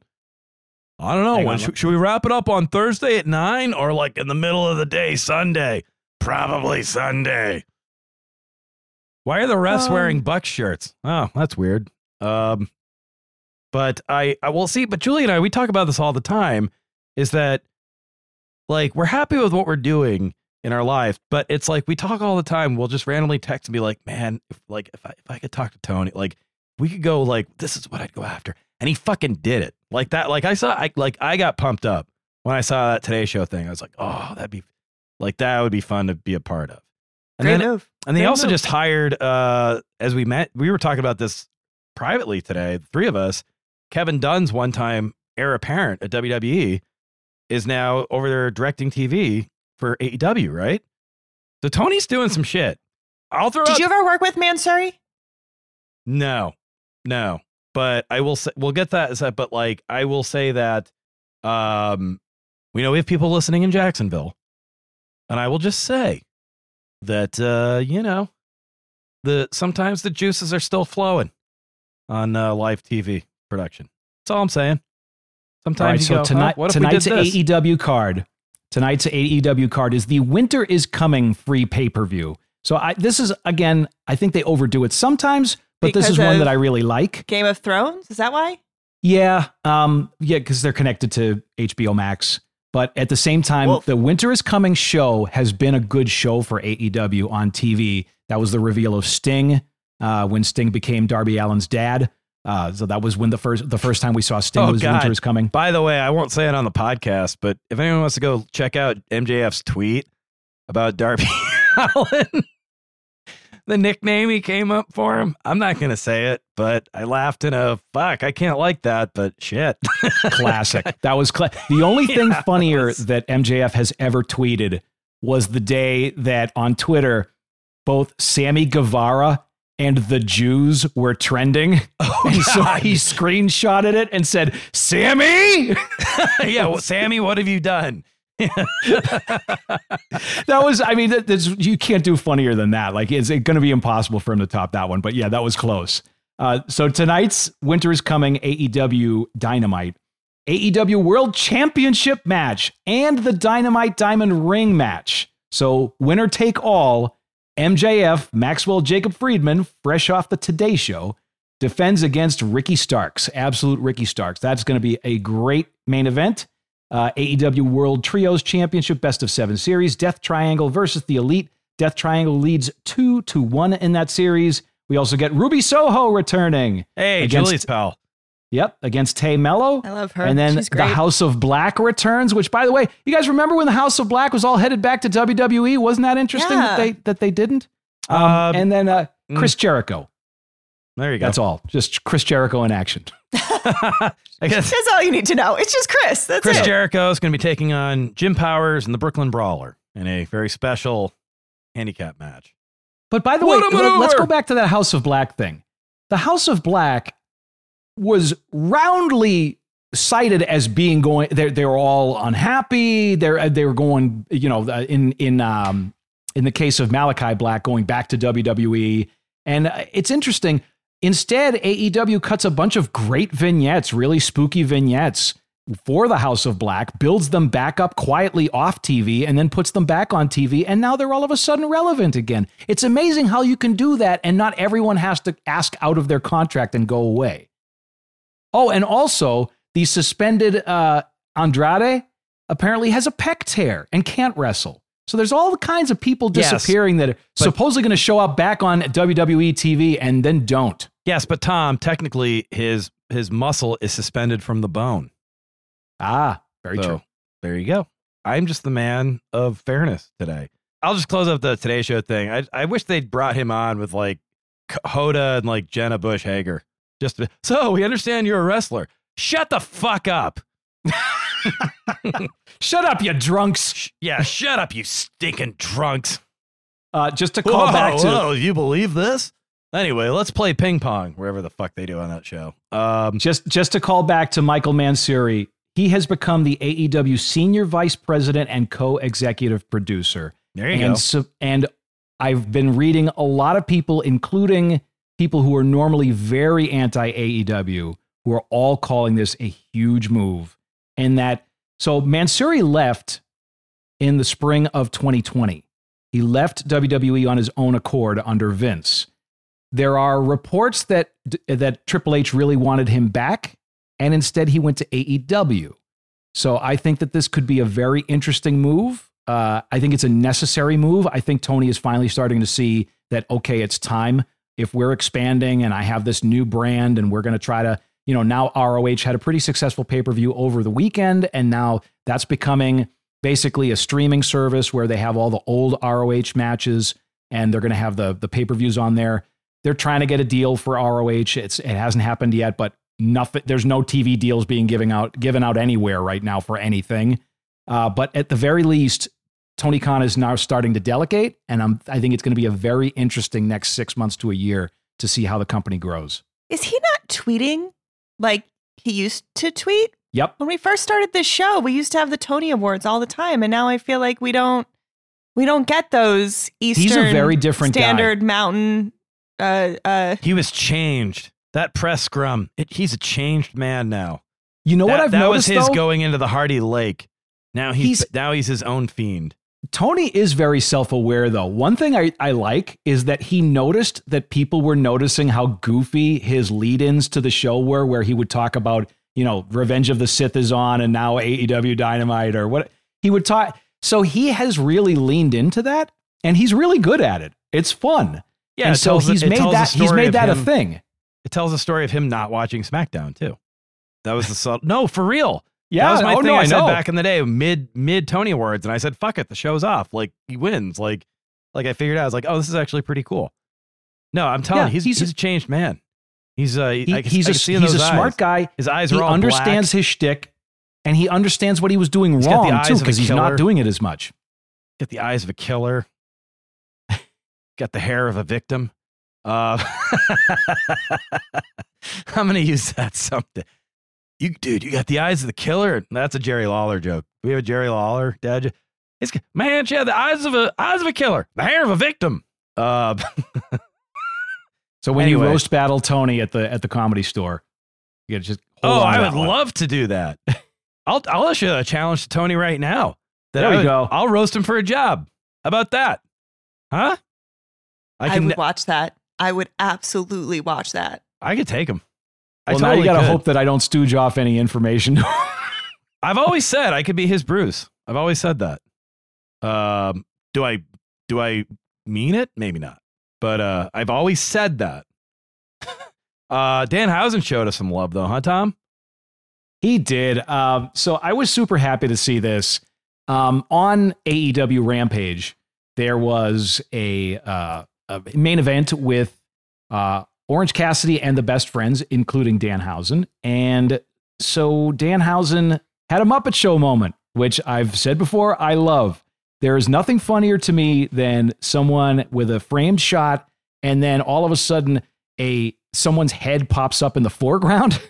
I don't know. Hang When, on. should, should we wrap it up on Thursday at nine or like in the middle of the day, Sunday? Probably Sunday. Why are the refs Um, wearing Buck shirts? Oh, that's weird. Um, but I, I will see. But Julie and I, we talk about this all the time. Is that like we're happy with what we're doing in our life, but it's like we talk all the time. We'll just randomly text and be like, "Man, if like if I if I could talk to Tony, like we could go like this is what I'd go after," and he fucking did it like that. Like I saw, I like I got pumped up when I saw that Today Show thing. I was like, "Oh, that'd be like that would be fun to be a part of." And Great then move. and they Great also move. just hired, uh, as we met, we were talking about this privately today, the three of us. Kevin Dunn's one time heir apparent at WWE is now over there directing TV for AEW, right? So Tony's doing some shit. I'll throw Did out- you ever work with Mansury? no, no. But I will say, we'll get that. But like, I will say that um, we know we have people listening in Jacksonville. And I will just say that, uh, you know, the sometimes the juices are still flowing on uh, live TV production. That's all I'm saying. Sometimes All right, you so go, huh, tonight, we tonight's? AEW card. Tonight's AEW card is the Winter is Coming free pay per view. So I, this is again, I think they overdo it sometimes, but this is one that I really like. Game of Thrones? Is that why? Yeah, um, yeah, because they're connected to HBO Max. But at the same time, Wolf. the Winter is Coming show has been a good show for AEW on TV. That was the reveal of Sting uh, when Sting became Darby Allin's dad. Uh, so that was when the first the first time we saw Sting Oh, was God. Winter is Coming. By the way, I won't say it on the podcast, but if anyone wants to go check out MJF's tweet about Darby Allin, the nickname he came up for him, I'm not going to say it, but I laughed in a uh, fuck. I can't like that, but shit. Classic. That was cla- the only thing Yeah, funnier was. that MJF has ever tweeted was the day that on Twitter both Sammy Guevara and the Jews were trending. Oh, and so he screenshotted it and said, "Sammy." yeah, well, Sammy, what have you done? that was, I mean, you can't do funnier than that. Like, it's going to be impossible for him to top that one. But yeah, that was close. Uh, so tonight's Winter is Coming AEW Dynamite, AEW World Championship match, and the Dynamite Diamond Ring match. So winner take all. MJF, Maxwell Jacob Friedman, fresh off the Today Show, defends against Ricky Starks, absolute Ricky Starks. That's going to be a great main event. Uh, AEW World Trios Championship Best of Seven Series, Death Triangle versus the Elite. Death Triangle leads two to one in that series. We also get Ruby Soho returning. Hey, Against- Julie's pal. Yep, against Tay Melo. I love her. And then She's the. House of Black returns, which, by the way, you guys remember when the House of Black was all headed back to WWE? Wasn't that interesting that they that they didn't? Um, Um, and then uh, mm. Chris Jericho. There you go. That's all. Just Chris Jericho in action. I guess That's all you need to know. It's just Chris. That's Chris it. Jericho is going to be taking on Jim Powers and the Brooklyn Brawler in a very special handicap match. But by the What way, let- let's go back to that House of Black thing. The House of Black was roundly cited as being going. They they were all unhappy. They're they were going. You know, uh, in in um in the case of Malakai Black, going back to WWE. And uh, it's interesting. Instead, AEW cuts a bunch of great vignettes, really spooky vignettes for the House of Black, builds them back up quietly off TV, and then puts them back on TV. And now they're all of a sudden relevant again. It's amazing how you can do that, and not everyone has to ask out of their contract and go away. Oh, and also the suspended uh, Andrade apparently has a pec tear and can't wrestle. So there's all the kinds of people Yes, disappearing that are supposedly going to show up back on WWE TV and then don't. Yes, but Tom, technically his his muscle is suspended from the bone. Ah, very So, true. There you go. I'm just the man of fairness today. I'll just close up the Today Show thing. I I wish they'd brought him on with like Hoda and like Jenna Bush Hager. Just to- so we understand you're a wrestler. Shut the fuck up. Shut up, you drunks. Yeah, shut up, you stinking drunks. Uh, just to call whoa, back to whoa, you believe this? Anyway, let's play ping pong wherever the fuck they do on that show. Um, just just to call back to Michael Mansury, he has become the AEW senior vice president and co-executive producer. There you and go. So, and I've been reading a lot of people, including people who are normally very anti AEW, who are all calling this a huge move. And that so Mansury left in the spring of 2020. He left WWE on his own accord under Vince. There are reports that that Triple H really wanted him back, and instead he went to AEW. So I think that this could be a very interesting move. Uh, I think it's a necessary move. I think Tony is finally starting to see that okay, it's time. If we're expanding and I have this new brand, and we're going to try to, you know, now ROH had a pretty successful pay per view over the weekend, and now that's becoming basically a streaming service where they have all the old ROH matches, and they're going to have the the pay per views on there. They're trying to get a deal for ROH. It's it hasn't happened yet, but nothing. There's no TV deals being given out given out anywhere right now for anything. Uh, but at the very least, Tony Khan is now starting to delegate, and I'm, I think it's going to be a very interesting next six months to a year to see how the company grows. Is he not tweeting like he used to tweet? Yep. When we first started this show, we used to have the Tony Awards all the time, and now I feel like we don't we don't get those Eastern very different guy. standard mountain uh uh he was changed. That press scrum, it, he's a changed man now. You know that, what I've that noticed was his though? going into the Hardy Lake. Now he's, He's- now he's his own fiend. Tony is very self aware, though. One thing I, I like is that he noticed that people were noticing how goofy his lead ins to the show were, where he would talk about, you know, Revenge of the Sith is on and now AEW Dynamite or what. He would talk. So he has really leaned into that and he's really good at it. It's fun. Yeah, and so he's made that he's made that a thing. It tells the story of him not watching SmackDown too. That was the subtle. No, for real. Yeah, that was my oh, thing. no, I, I said back in the day, mid mid Tony Awards, and I said, "Fuck it, the show's off." Like he wins. Like like I figured out. I was like, "Oh, this is actually pretty cool." No, I'm telling Yeah, you, he's, he's he's, a- a changed man. He's uh, He- I he's I a, he's a smart eyes. guy. His eyes he are all understands black. his shtick, and he understands what he was doing He's got the wrong eyes too, because he's not doing it as much. Get the eyes of a killer. Got the hair of a victim. Uh, I'm gonna use that someday. You, dude, you got the eyes of the killer. That's a Jerry Lawler joke. We have a Jerry Lawler dad. It's man, she had the eyes of a eyes of a killer, the hair of a victim. Uh, So when Anyway. you roast battle Tony at the at the comedy store, you gotta just hold oh, I would one. love to do that. I'll I'll issue a challenge to Tony right now. That There we would- go. I'll roast him for a job. How about that? Huh? I, I can would watch that. I would absolutely watch that. I could take him. I Well, now you gotta hope that I don't stooge off any information. I've always said I could be his Bruce. I've always said that. Um, do I do I mean it? Maybe not. But uh, I've always said that. uh, Danhausen showed us some love though, huh, Tom? He did. Um, so I was super happy to see this. Um, on AEW Rampage, there was a, uh, main event with uh, Orange Cassidy and the best friends, including Danhausen. And so Danhausen had a Muppet Show moment, which I've said before, I love. There is nothing funnier to me than someone with a framed shot, and then all of a sudden, a someone's head pops up in the foreground.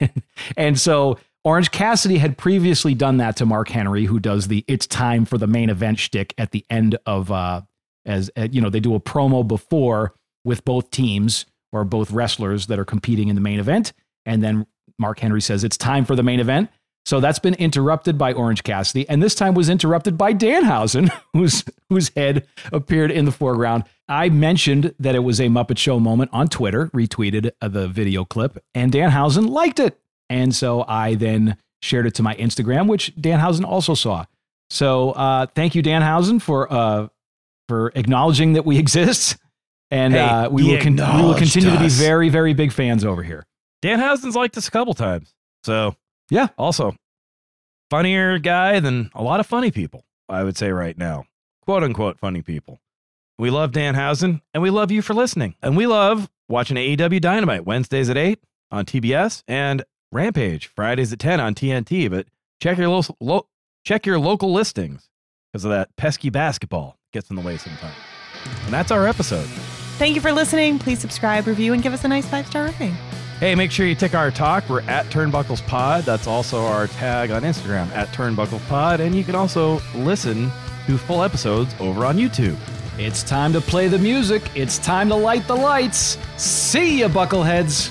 and so Orange Cassidy had previously done that to Mark Henry, who does the "It's time for the main event" shtick at the end of uh, as uh, you know they do a promo before with both teams or both wrestlers that are competing in the main event, and then Mark Henry says it's time for the main event. So that's been interrupted by Orange Cassidy, and this time was interrupted by Danhausen, whose whose head appeared in the foreground. I mentioned that it was a Muppet Show moment on Twitter, retweeted uh, the video clip, and Danhausen liked it, and so I then shared it to my Instagram, which Danhausen also saw. So uh, thank you, Danhausen, for uh, for acknowledging that we exist, and Hey, uh, we will con- we will continue to be very very big fans over here. Danhausen's liked us a couple times. So yeah. Also, funnier guy than a lot of funny people. I would say right now, quote unquote funny people. We love Dan Housen, and we love you for listening, and we love watching AEW Dynamite Wednesdays at eight on TBS and Rampage Fridays at ten on TNT. But check your lo- lo- check your local listings because of that pesky basketball gets in the way sometimes. And that's our episode. Thank you for listening. Please subscribe, review, and give us a nice five star rating. Hey, make sure you tick our talk. We're at Turnbuckles Pod. That's also our tag on Instagram at Turnbuckles Pod. And you can also listen to full episodes over on YouTube. It's time to play the music. It's time to light the lights. See ya, buckleheads.